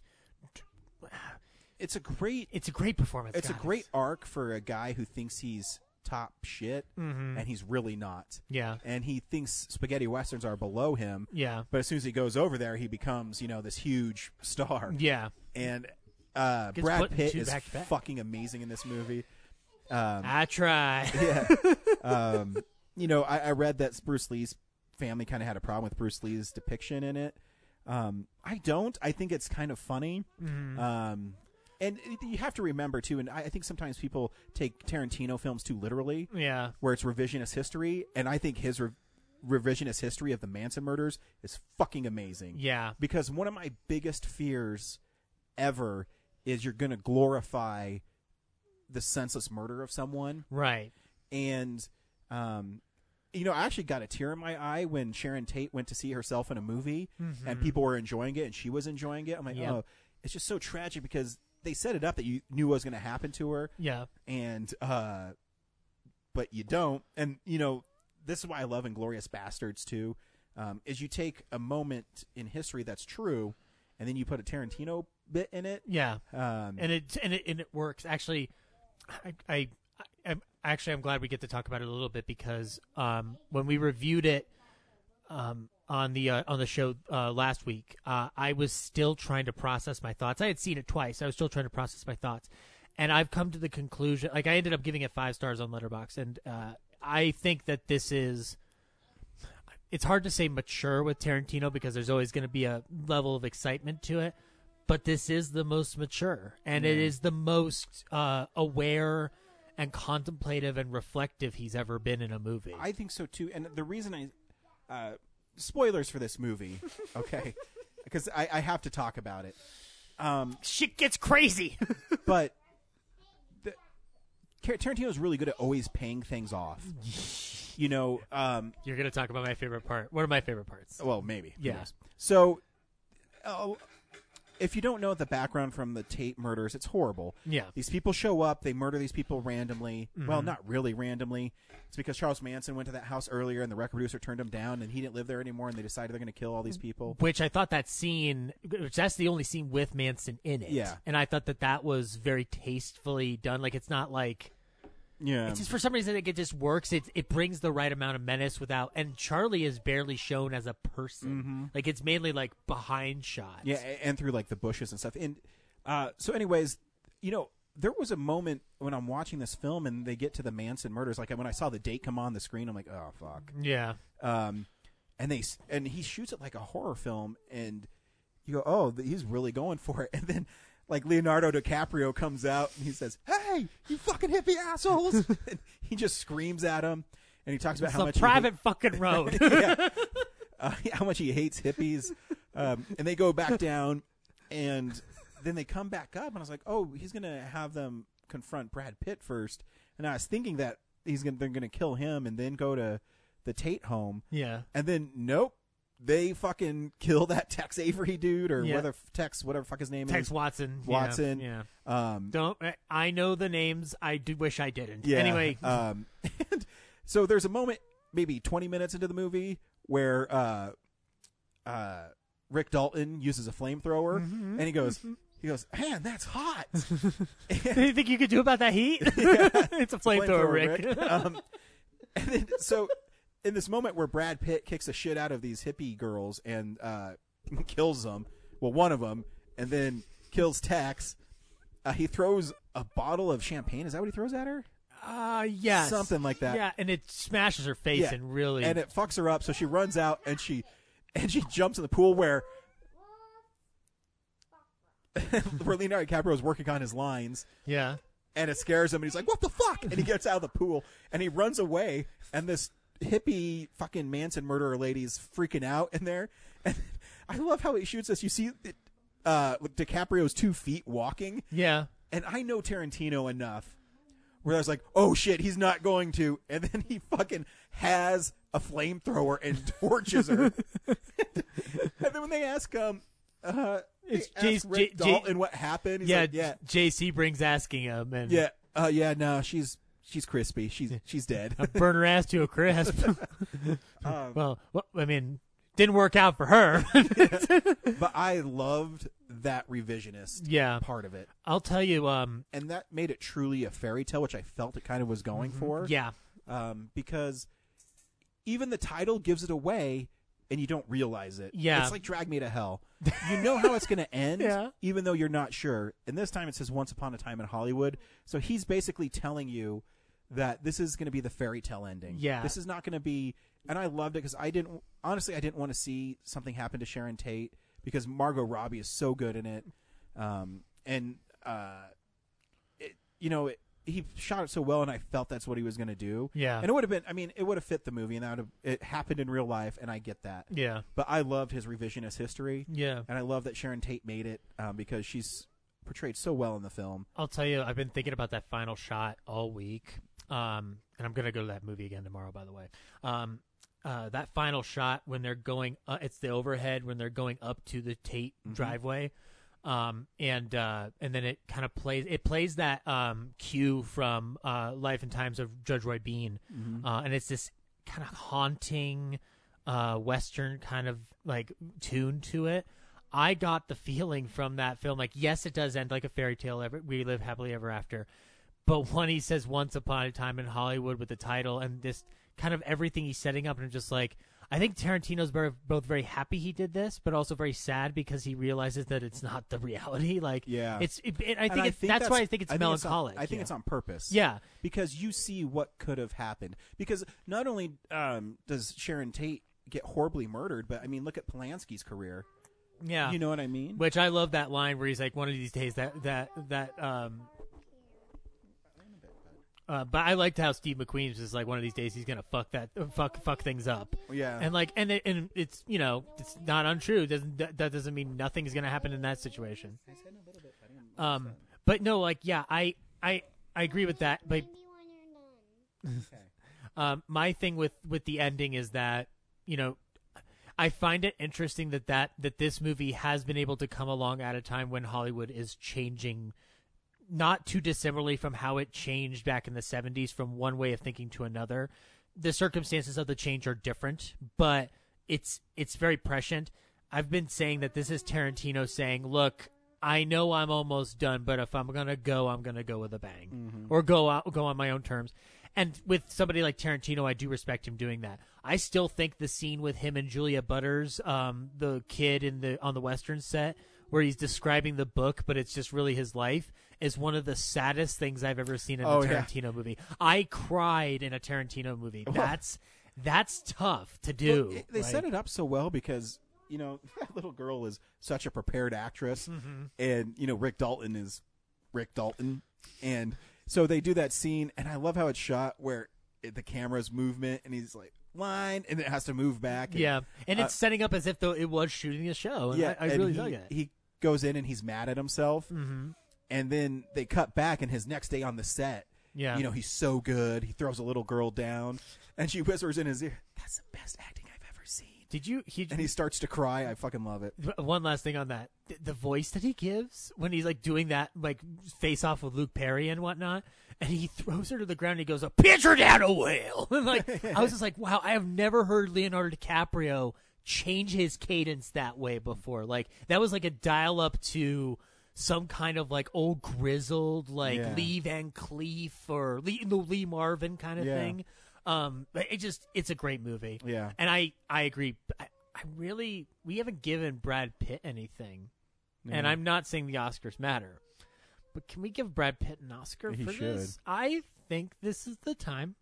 it's a great. it's a great performance. It's a great arc for a guy who thinks he's top shit, Mhm. and he's really not. Yeah. And he thinks spaghetti westerns are below him. Yeah. But as soon as he goes over there, he becomes, you know, this huge star. Yeah. And uh, Brad Pitt is back to back. fucking amazing in this movie. Um, I try. yeah. um, you know, I, I read that Bruce Lee's family kind of had a problem with Bruce Lee's depiction in it. Um, I don't. I think it's kind of funny. Mhm. And you have to remember too, and I, I think sometimes people take Tarantino films too literally, yeah. where it's revisionist history, and I think his re- revisionist history of the Manson murders is fucking amazing. Yeah. Because one of my biggest fears ever is you're going to glorify the senseless murder of someone, Right. and um, you know, I actually got a tear in my eye when Sharon Tate went to see herself in a movie, and people were enjoying it, and she was enjoying it. I'm like, Yep. oh, it's just so tragic because they set it up that you knew what was going to happen to her, Yeah. and uh, but you don't. And you know, this is why I love Inglorious Bastards too. Um, is you take a moment in history that's true, and then you put a Tarantino bit in it. Yeah. Um, and it and it and it works. Actually, I, I I'm actually I'm glad we get to talk about it a little bit because um, when we reviewed it um, on the uh, on the show uh, last week, uh, I was still trying to process my thoughts. I had seen it twice. I was still trying to process my thoughts, and I've come to the conclusion. Like I ended up giving it five stars on Letterboxd, and uh, I think that this is. It's hard to say mature with Tarantino because there's always going to be a level of excitement to it but this is the most mature and it is the most uh, aware and contemplative and reflective he's ever been in a movie. I think so too. And the reason I uh, spoilers for this movie, okay, because I, I have to talk about it. Um, Shit gets crazy. but the, Tar- Tarantino's really good at always paying things off. You know, um, You're going to talk about my favorite part. One of my favorite parts. well, maybe. who Yeah. knows? So, uh, if you don't know the background from the Tate murders, it's horrible. Yeah. These people show up, they murder these people randomly. Well, Mhm. not really randomly. It's because Charles Manson went to that house earlier and the record producer turned him down and he didn't live there anymore and they decided they're going to kill all these people. Which I thought that scene, which that's the only scene with Manson in it. Yeah. And I thought that that was very tastefully done. Like it's not like Yeah. it's just for some reason like it just works. It it brings the right amount of menace without. And Charlie is barely shown as a person. Mhm. Like it's mainly like behind shots. Yeah, and through like the bushes and stuff. And uh, so, anyways, you know, there was a moment when I'm watching this film and they get to the Manson murders. Like when I saw the date come on the screen, I'm like, oh fuck. Yeah. Um, and they and he shoots it like a horror film, and you go, oh, he's really going for it. And then like Leonardo DiCaprio comes out and he says, "Hey, you fucking hippie assholes!" and he just screams at him, and he talks about It's how a much private fucking road. yeah. uh, how much he hates hippies, um, and they go back down, and then they come back up, and I was like, oh, he's gonna have them confront Brad Pitt first, and I was thinking that he's gonna they're gonna kill him and then go to the Tate home, Yeah. and then nope. They fucking kill that Tex Avery dude, or Yeah. whether Tex, whatever fuck his name Tex is, Tex Watson. Watson. Yeah. Um, Don't I- know the names? I do wish I didn't. Yeah. Anyway, um, and so there's a moment, maybe 20 minutes into the movie, where uh, uh, Rick Dalton uses a flamethrower, Mm-hmm. and he goes, he goes, man, that's hot. do you think you could do about that heat? it's a flamethrower, Rick. um, and then, so in this moment where Brad Pitt kicks the shit out of these hippie girls and uh, kills them, well, one of them, and then kills Tex. Uh, he throws a bottle of champagne. Is that what he throws at her? Uh yes. Something like that. Yeah, and it smashes her face Yeah. and really and it fucks her up. So she runs out and she and she jumps in the pool where where Leonardo DiCaprio is working on his lines, Yeah. and it scares him, and he's like, "What the fuck?" And he gets out of the pool and he runs away, and this hippie fucking Manson murderer lady's freaking out in there, and I love how he shoots us. You see. Uh, DiCaprio's two feet walking, Yeah. and I know Tarantino enough where I was like, oh shit, he's not going to. And then he fucking has a flamethrower and torches her. and then when they ask, um, uh, It's J- Rick J- J- Dalton what happened. He's yeah, like, yeah, JC brings asking him and yeah, uh, yeah, no, she's, she's crispy. She's, she's dead. I burn her ass to a crisp. Um, well, well, I mean, didn't work out for her. but I loved that revisionist yeah. part of it. I'll tell you um And that made it truly a fairy tale, which I felt it kind of was going for. yeah. um, because even the title gives it away and you don't realize it. Yeah. It's like Drag Me to Hell. You know how it's going to end, Yeah. even though you're not sure. And this time it says Once Upon a Time in Hollywood. So he's basically telling you that this is going to be the fairy tale ending. Yeah. This is not going to be. And I loved it because I didn't, honestly, I didn't want to see something happen to Sharon Tate because Margot Robbie is so good in it. Um, and, uh, it, you know, it, he shot it so well, and I felt that's what he was going to do. Yeah. and it would have been. I mean, it would have fit the movie, and that would have it happened in real life, and I get that. Yeah. But I loved his revisionist history, Yeah. and I love that Sharon Tate made it um, because she's portrayed so well in the film. I'll tell you, I've been thinking about that final shot all week. Um, and I'm gonna go to that movie again tomorrow, by the way. Um, uh, that final shot when they're going, uh, it's the overhead when they're going up to the Tate driveway. Um, and uh, and then it kind of plays. It plays that um cue from uh, Life and Times of Judge Roy Bean, uh, and it's this kind of haunting, uh, western kind of like tune to it. I got the feeling from that film, like yes, it does end like a fairy tale. Ever we live happily ever after, but when he says "Once Upon a Time in Hollywood" with the title and this kind of everything he's setting up, and I'm just like, I think Tarantino's very, both very happy he did this, but also very sad because he realizes that it's not the reality. Like, Yeah. it's. It, it, I And think, it's, that's, why I think it's on- melancholic. I think yeah. it's on purpose. Yeah, because you see what could have happened. Because not only um, does Sharon Tate get horribly murdered, but I mean, look at Polanski's career. yeah. You know what I mean? Which I love that line where he's like, "One of these days, that that that." um uh, but I liked how Steve McQueen's is like one of these days he's gonna fuck that fuck fuck things up. Yeah. and like and it, and it's you know it's not untrue. It doesn't that, that doesn't mean nothing's gonna happen in that situation. Um, but no, like yeah, I I I agree with that. But um, my thing with with the ending is that you know I find it interesting that, that that this movie has been able to come along at a time when Hollywood is changing not too dissimilarly from how it changed back in the 70s from one way of thinking to another. The circumstances of the change are different, but it's it's very prescient. I've been saying that this is Tarantino saying, "Look, I know I'm almost done, but if I'm going to go, I'm going to go with a bang or go out go on my own terms." And with somebody like Tarantino, I do respect him doing that. I still think the scene with him and Julia Butters, um, the kid in the on the western set, where he's describing the book, but it's just really his life, is one of the saddest things I've ever seen in Oh, a yeah. Tarantino movie. I cried in a Tarantino movie. That's that's tough to do. Well, it- they right? set it up so well because you know that little girl is such a prepared actress, Mm-hmm. and you know Rick Dalton is Rick Dalton, and so they do that scene, and I love how it's shot where it, the camera's movement, and he's like line, and it has to move back. And, Yeah, and uh, it's setting up as if though it was shooting a show. And yeah, I, I really he, dug it. He goes in and he's mad at himself, hmm and then they cut back, and his next day on the set, Yeah. you know he's so good. He throws a little girl down, and she whispers in his ear, "That's the best acting I've ever seen." Did you? He, And he starts to cry. I fucking love it. one last thing on that: the, the voice that he gives when he's like doing that, like face off with Luke Perry and whatnot, and he throws her to the ground. and He goes, "A pitch her down a whale." And like I was just like, wow, I have never heard Leonardo DiCaprio change his cadence that way before. Like that was like a dial up to some kind of like old grizzled like Yeah. Lee Van Cleef or Lee, Lee Marvin kind of Yeah. thing. Um, it just it's a great movie. Yeah. and I I agree. I, I really we haven't given Brad Pitt anything, and I'm not saying the Oscars matter, but can we give Brad Pitt an Oscar He for should. this? I think this is the time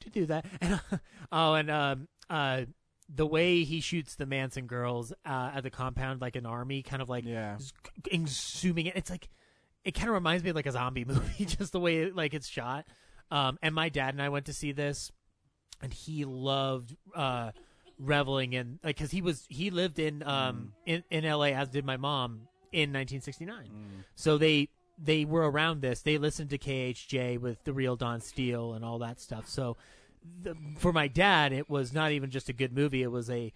to do that. And oh, and um, uh, the way he shoots the Manson girls uh, at the compound like an army, kind of like Yeah. zooming it. It's like it kind of reminds me of like a zombie movie, just the way it, like it's shot. Um, and my dad and I went to see this, and he loved uh, reveling in like because he was he lived in um in in L.A. as did my mom in 1969. So they they were around this. They listened to KHJ with the real Don Steele and all that stuff. So the, for my dad, it was not even just a good movie. It was a,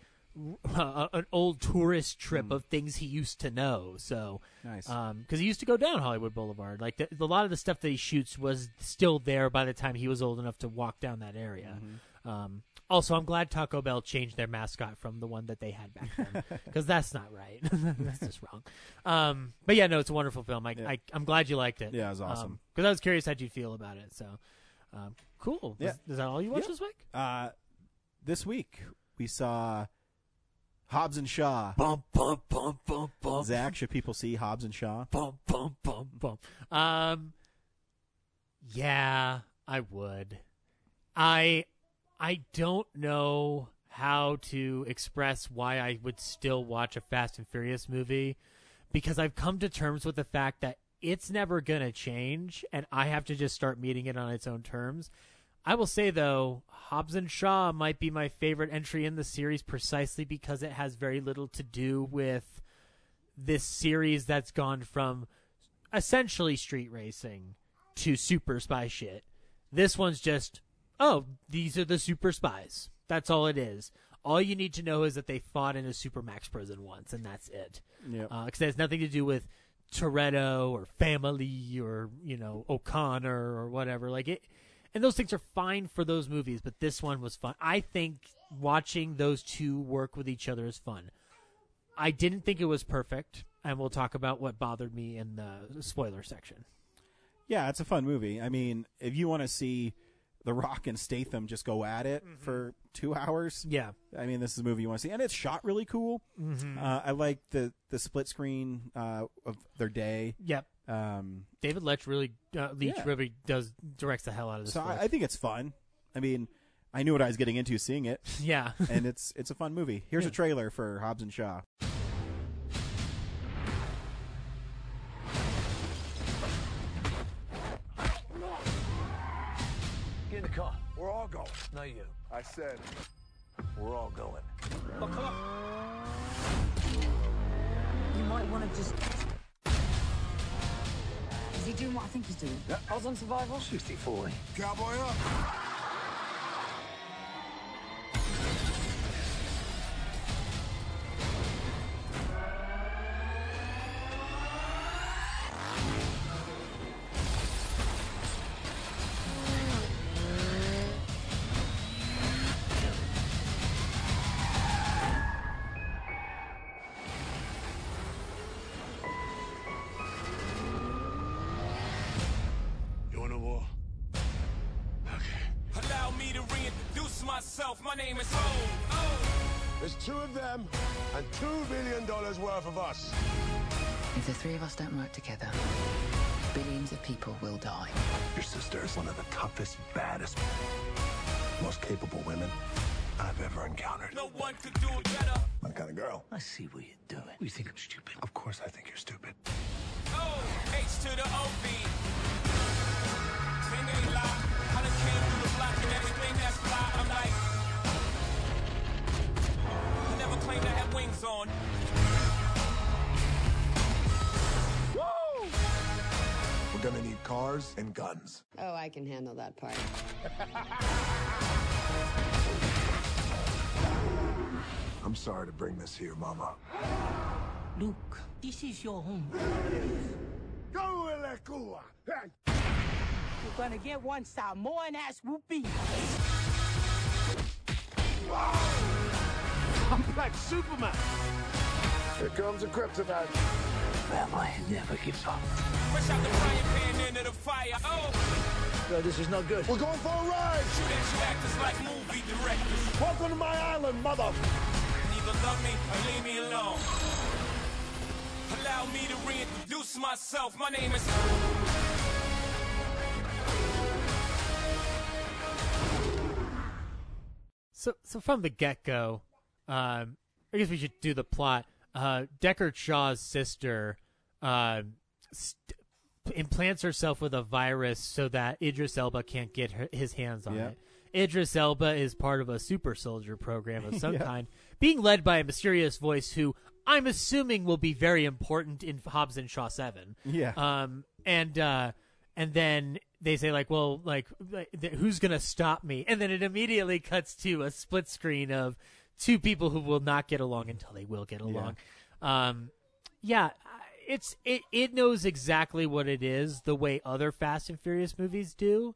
a an old tourist trip of things he used to know. So Nice. because he used to go down Hollywood Boulevard. Like the, a lot of the stuff that he shoots was still there by the time he was old enough to walk down that area. Um, also, I'm glad Taco Bell changed their mascot from the one that they had back then because that's not right. that's just wrong. Um, but yeah, no, it's a wonderful film. I, Yeah. I I'm glad you liked it. Yeah, it was awesome. Because I was curious how you'd feel about it. So um, cool. Yeah. Is, is that all you watched Yeah. this week? Uh, this week we saw Hobbs and Shaw. Bum bum bum bum bum. Zach, should people see Hobbs and Shaw? bum bum bum bum. Um, yeah, I would. I I don't know how to express why I would still watch a Fast and Furious movie because I've come to terms with the fact that it's never gonna change, and I have to just start meeting it on its own terms. I will say though, Hobbs and Shaw might be my favorite entry in the series precisely because it has very little to do with this series that's gone from essentially street racing to super spy shit. This one's just, oh, these are the super spies. That's all it is. All you need to know is that they fought in a supermax prison once, and that's it. Yep. Uh, because it has nothing to do with Toretto or family or you know O'Connor or whatever. Like it, and those things are fine for those movies, but this one was fun. I think watching those two work with each other is fun. I didn't think it was perfect, and we'll talk about what bothered me in the spoiler section. Yeah, it's a fun movie. I mean, if you want to see The Rock and Statham just go at it for two hours, Yeah, I mean, this is a movie you want to see, and it's shot really cool. mm-hmm. Uh, I like the the split screen uh, of their day. yep. Um, David Leitch really, uh, Leach Yeah. really does directs the hell out of this. so. I, I think it's fun. I mean, I knew what I was getting into seeing it, yeah, and it's it's a fun movie. Here's a trailer for Hobbs and Shaw. Get in the car. We're all going. No, you. I said we're all going. Oh, come on. You might want to just. Is he doing what I think he's doing? Yeah. I was on survival. 60 40. Cowboy up. Worth of us. If the three of us don't work together, billions of people will die. Your sister is one of the toughest, baddest, most capable women I've ever encountered. No one could do it better. My kind of girl. I see what you're doing. You think I'm stupid? Of course I think you're stupid. O, H to the O-B. Thing We're gonna need cars and guns. Oh, I can handle that part. I'm sorry to bring this here, Mama. Luke, this is your home. Go, Elekua! You're gonna get one Samoan ass whoopee. I'm like Superman. Here comes a kryptonite. Family never gives up. Fresh out the frying pan into the fire. Oh, No, this is not good. We're going for a ride. shoot at you actors like movie directors. Welcome to my island, mother. Either love me or leave me alone. Allow me to reintroduce myself. My name is. So, so from the get go, um, I guess we should do the plot. Uh, Deckard Shaw's sister uh, st- implants herself with a virus so that Idris Elba can't get her, his hands on it. Idris Elba is part of a super soldier program of some kind, being led by a mysterious voice who I'm assuming will be very important in Hobbs and Shaw Seven. Yeah. Um, and uh, and then they say like, well, like, th- who's gonna stop me? And then it immediately cuts to a split screen of two people who will not get along until they will get along. Um, yeah, it's it it knows exactly what it is the way other Fast and Furious movies do,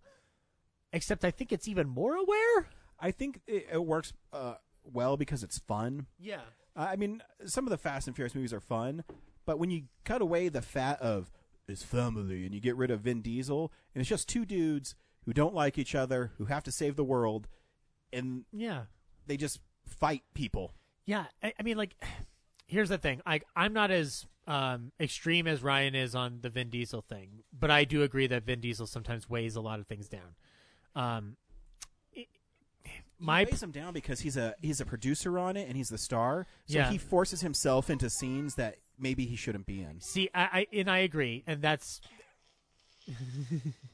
except I think it's even more aware. I think it, it works uh, well because it's fun. Yeah. Uh, I mean, some of the Fast and Furious movies are fun, but when you cut away the fat of his family and you get rid of Vin Diesel, and it's just two dudes who don't like each other, who have to save the world, and Yeah. they just fight people. Yeah, I, I mean, like, here's the thing. I I'm not as um, extreme as Ryan is on the Vin Diesel thing, but I do agree that Vin Diesel sometimes weighs a lot of things down. Um, it- my he weighs him down because he's a he's a producer on it and he's the star, so Yeah. he forces himself into scenes that maybe he shouldn't be in. see, I, I and I agree, and that's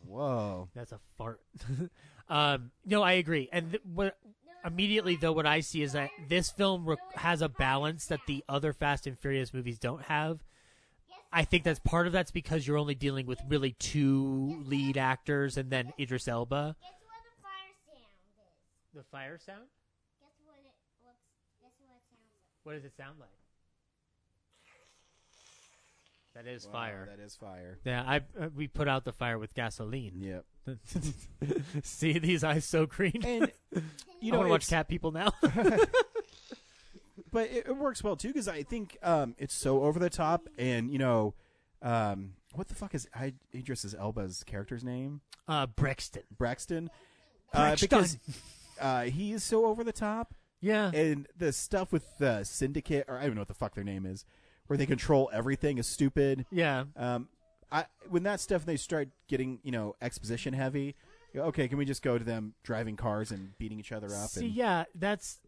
Whoa, that's a fart. um, no, I agree, and th- what immediately though what I see is that this film re- has a balance that the other Fast and Furious movies don't have. I think that's part of that's because you're only dealing with really two lead actors and then Idris Elba. Guess what the fire sound is? The fire sound? Guess what it looks. Guess what it sounds like? What does it sound like? That is Wow, fire. That is fire. Yeah, I uh, we put out the fire with gasoline. Yep. See these eyes so green. And you I know, want to watch it's- cat people now. but it, it works well too because I think um, it's so over the top, and you know, um, what the fuck is I, Idris Elba's character's name? uh, Brexton. Braxton. Uh, Braxton. because uh, he is so over the top, Yeah. and the stuff with the syndicate, or I don't even know what the fuck their name is, where they control everything is stupid. Yeah. Um, I when that stuff they start getting you know exposition heavy. Okay, can we just go to them driving cars and beating each other up? See, and, yeah, that's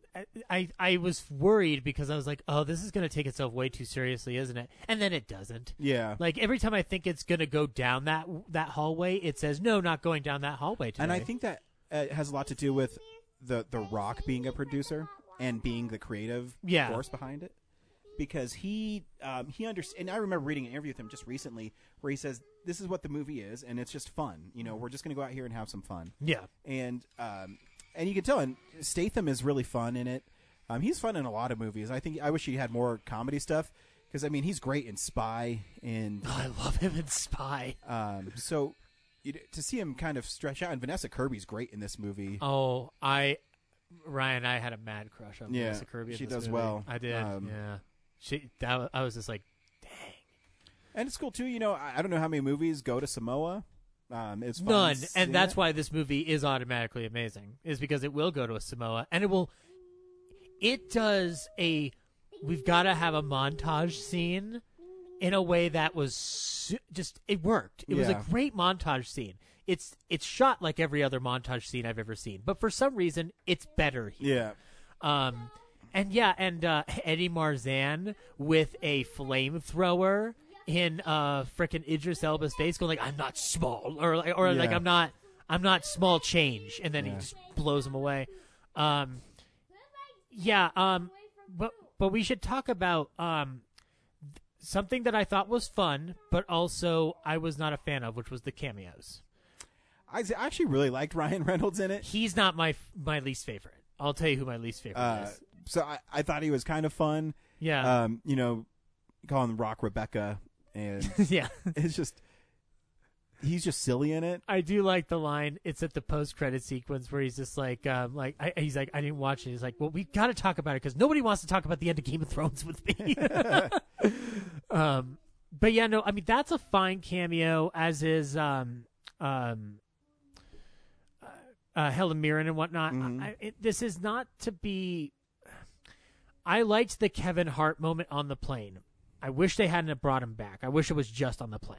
I, I was worried because I was like, oh, this is going to take itself way too seriously, isn't it? And then it doesn't. Yeah. Like every time I think it's going to go down that that hallway, it says no, not going down that hallway today. And I think that uh, has a lot to do with the the Rock being a producer and being the creative Yeah. force behind it. Because he um, he understands, and I remember reading an interview with him just recently where he says this is what the movie is, and it's just fun. You know, we're just going to go out here and have some fun. Yeah. and um, and you can tell, and Statham is really fun in it. Um, he's fun in a lot of movies. I think I wish he had more comedy stuff because I mean he's great in Spy and I love him in Spy. um, so you, to see him kind of stretch out, and Vanessa Kirby's great in this movie. Oh, I Ryan, I had a mad crush on Yeah, Melissa Kirby. she does movie. well. I did. Um, yeah. She that I was just like, dang. And it's cool too. You know, I, I don't know how many movies go to Samoa. Um, it's fun None, and that's it. why this movie is automatically amazing. Is because it will go to a Samoa, and it will. It does a. We've got to have a montage scene, in a way that was su- just it worked. It was a great montage scene. It's it's shot like every other montage scene I've ever seen, but for some reason it's better here. Yeah. Um, and yeah, and uh, Eddie Marsan with a flamethrower in uh frickin' Idris Elba's face, going like, "I'm not small," or like, or like, "I'm not, I'm not small change," and then Yeah. he just blows him away. Um, yeah. Um, but but we should talk about um something that I thought was fun, but also I was not a fan of, which was the cameos. I actually really liked Ryan Reynolds in it. He's not my my least favorite. I'll tell you who my least favorite Uh, is. So I, I thought he was kind of fun. Yeah. Um, you know, calling Rock Rebecca, and Yeah. it's just he's just silly in it. I do like the line. It's at the post credit sequence where he's just like, um, like I, he's like, I didn't watch it. He's like, well, we got to talk about it because nobody wants to talk about the end of Game of Thrones with me. um, but yeah, no, I mean that's a fine cameo, as is um, um, uh, uh, Helen Mirren and whatnot. Mm-hmm. I, it, this is not to be. I liked the Kevin Hart moment on the plane. I wish they hadn't brought him back. I wish it was just on the plane.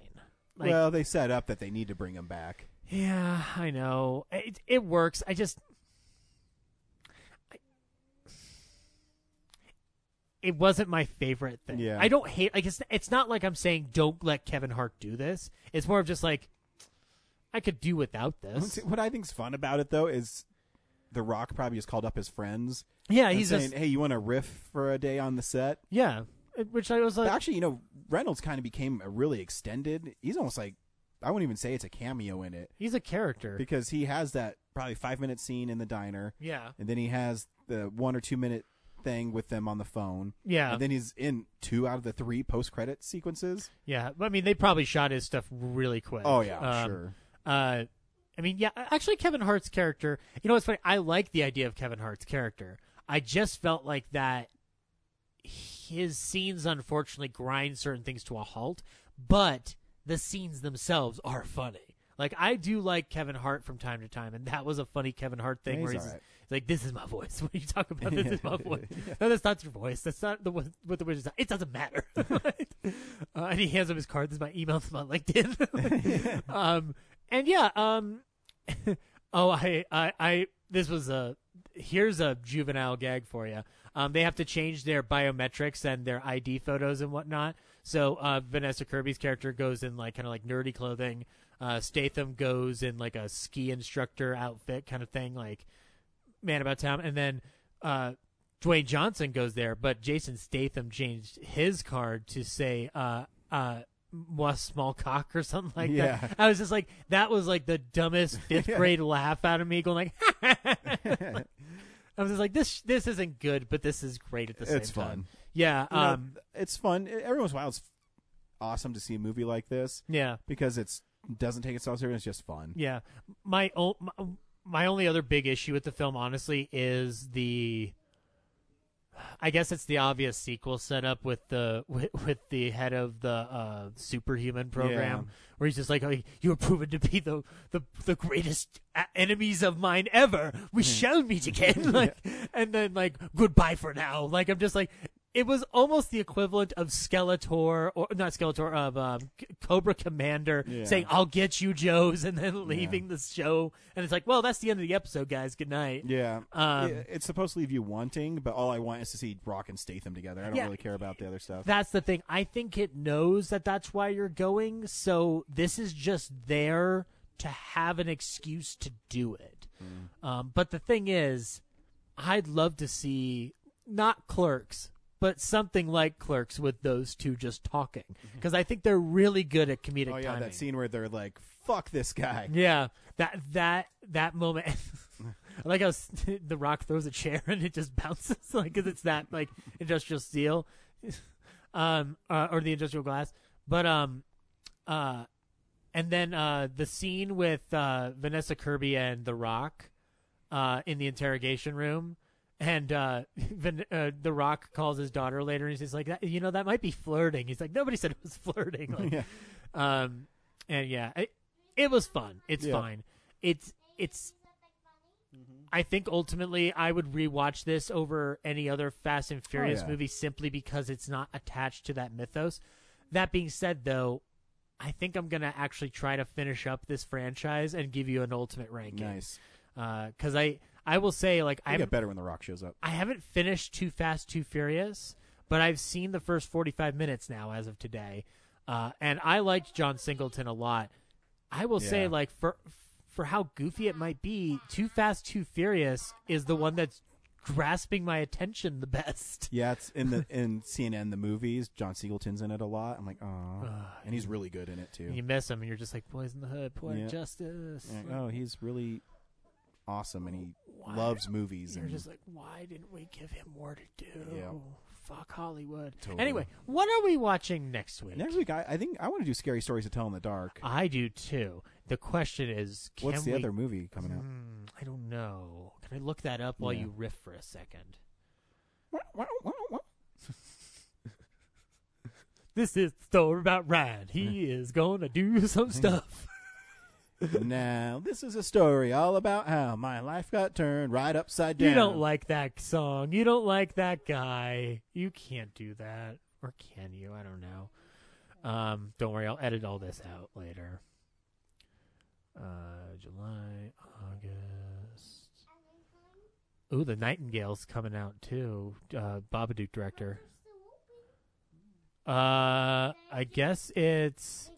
Like, well, they set up that they need to bring him back. yeah, I know. It it works. I just I, it wasn't my favorite thing. Yeah. I don't hate like it's it's not like I'm saying don't let Kevin Hart do this. It's more of just like I could do without this. What I think's fun about it though is The Rock probably just called up his friends. Yeah, and he's saying, just- "Hey, you want to riff for a day on the set?" Yeah, which I was like, But actually, you know, Reynolds kind of became a really extended. He's almost like I wouldn't even say it's a cameo in it he's a character. because he has that probably five minute scene in the diner. Yeah. and then he has the one or two minute thing with them on the phone. Yeah. and then he's in two out of the three post credit sequences. Yeah, but I mean, they probably shot his stuff really quick. Oh, yeah, Um, sure. Uh, I mean, yeah, actually, Kevin Hart's character. You know, what's funny? I like the idea of Kevin Hart's character. I just felt like that his scenes, unfortunately, grind certain things to a halt. But the scenes themselves are funny. Like I do like Kevin Hart from time to time, and that was a funny Kevin Hart thing Yeah, where he's he's, right. he's like, "This is my voice." What are you talking about? This is my voice. No, that's not your voice. That's not the what the wizard. It doesn't matter. uh, and he hands him his card. This is my email. This is my LinkedIn. um, and yeah. Um, oh, I, I, I. This was a. Here's a juvenile gag for you. Um, they have to change their biometrics and their ID photos and whatnot. So uh, Vanessa Kirby's character goes in like kind of like nerdy clothing. Uh, Statham goes in like a ski instructor outfit kind of thing, like Man About Town, and then uh, Dwayne Johnson goes there, but Jason Statham changed his card to say uh, "moi small cock" or something like Yeah. that. I was just like, that was like the dumbest fifth grade laugh out of me, going like. I was just like, this this isn't good, but this is great at the same It's time. fun. Yeah, You know, um, it's fun. Every once in a while, it's awesome to see a movie like this. Yeah. because it's doesn't take itself serious. It's just fun. Yeah, my, o- my my only other big issue with the film, honestly, is the. I guess it's the obvious sequel setup with the with, with the head of the uh, superhuman program, Yeah. where he's just like, oh, "You are proven to be the the, the greatest a- enemies of mine ever. We shall meet again." like, and then like, "Goodbye for now." Like, I'm just like, it was almost the equivalent of Skeletor or not Skeletor of um, Cobra Commander Yeah. saying, "I'll get you, Joes," and then leaving the show, and it's like, well, that's the end of the episode, guys. Good night. Yeah, Um, It- it's supposed to leave you wanting, but all I want is to see Rock and Statham together. I don't Yeah. really care about the other stuff. That's the thing. I think it knows that that's why you're going. So this is just there to have an excuse to do it. Um, but the thing is, I'd love to see not Clerks, but something like Clerks with those two just talking because I think they're really good at comedic oh yeah, timing. that scene where they're like, "Fuck this guy." Yeah, that that that moment. I like how the Rock throws a chair and it just bounces, like because it's that like industrial steel, um, uh, or the industrial glass. But um, uh, and then uh, the scene with uh, Vanessa Kirby and the Rock, uh, in the interrogation room. And uh, Van- uh, the Rock calls his daughter later, and he's like, "That- "You know, that might be flirting." He's like, "Nobody said it was flirting." Like, Yeah. Um, and yeah, I, it was fun. It's Yeah. fine. It's it's. I think ultimately I would rewatch this over any other Fast and Furious yeah. movie simply because it's not attached to that mythos. That being said, though, I think I'm gonna actually try to finish up this franchise and give you an ultimate ranking. Nice. Because I I will say like I get better when The Rock shows up. I haven't finished Too Fast, Too Furious, but I've seen the first 45 minutes now as of today. Uh, and I liked John Singleton a lot. I will say, like, for for how goofy it might be, Too Fast, Too Furious is the one that's grasping my attention the best. Yeah, it's in the in CNN the movies. John Singleton's in it a lot. I'm like, oh, and he's really good in it too. You miss him, and you're just like, Boys in the Hood, Poetic Yeah. Justice. Like, oh, he's really awesome, and he Why- loves movies. You're and just like, why didn't we give him more to do? Yeah. Fuck Hollywood. Totally. Anyway, what are we watching next week? next week, I, I think I want to do scary stories to tell in the dark. I do too. The question is, What's the we- other movie coming out? Hmm, I don't know. Can I look that up while Yeah. you riff for a second? This is the story about Ryan. He is gonna do some stuff. Now, this is a story all about how my life got turned right upside down. You don't like that song. You don't like that guy. You can't do that, or can you? I don't know. Um, don't worry. I'll edit all this out later. Uh, July, August. Ooh, the Nightingale's coming out too. Uh, Babadook director. Uh, I guess it's.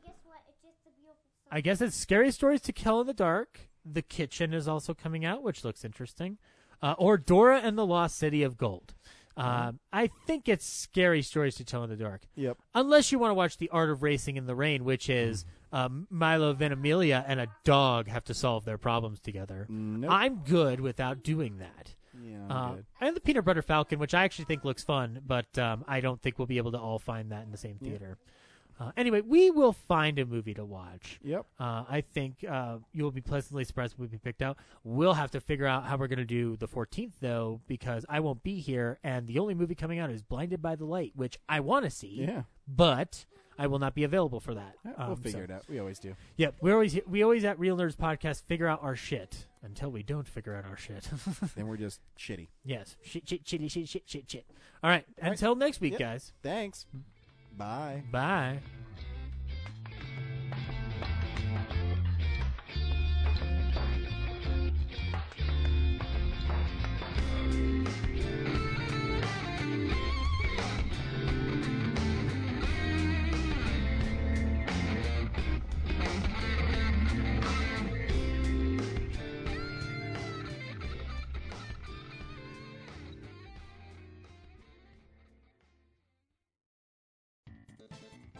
I guess it's Scary Stories to Kill in the Dark. The Kitchen is also coming out, which looks interesting. Uh, or Dora and the Lost City of Gold. Um, I think it's Scary Stories to Tell in the Dark. Yep. Unless you want to watch The Art of Racing in the Rain, which is um, Milo Ventimiglia and a dog have to solve their problems together. Nope. I'm good without doing that. Yeah, Uh, and the Peanut Butter Falcon, which I actually think looks fun, but um, I don't think we'll be able to all find that in the same Yeah. Uh, anyway, we will find a movie to watch. Yep. Uh, I think uh, you'll be pleasantly surprised when we picked out. We'll have to figure out how we're going to do the 14th, though, because I won't be here, and the only movie coming out is Blinded by the Light, which I want to see. Yeah. But I will not be available for that. Yeah, we'll Um, figure so- it out. We always do. Yep, we always we always at Real Nerds Podcast figure out our shit until we don't figure out our shit. then we're just shitty. yes, shit, shit, shitty, shit, shit, shit, shit. All right, until next week, Yep. guys. Thanks. Bye. Bye.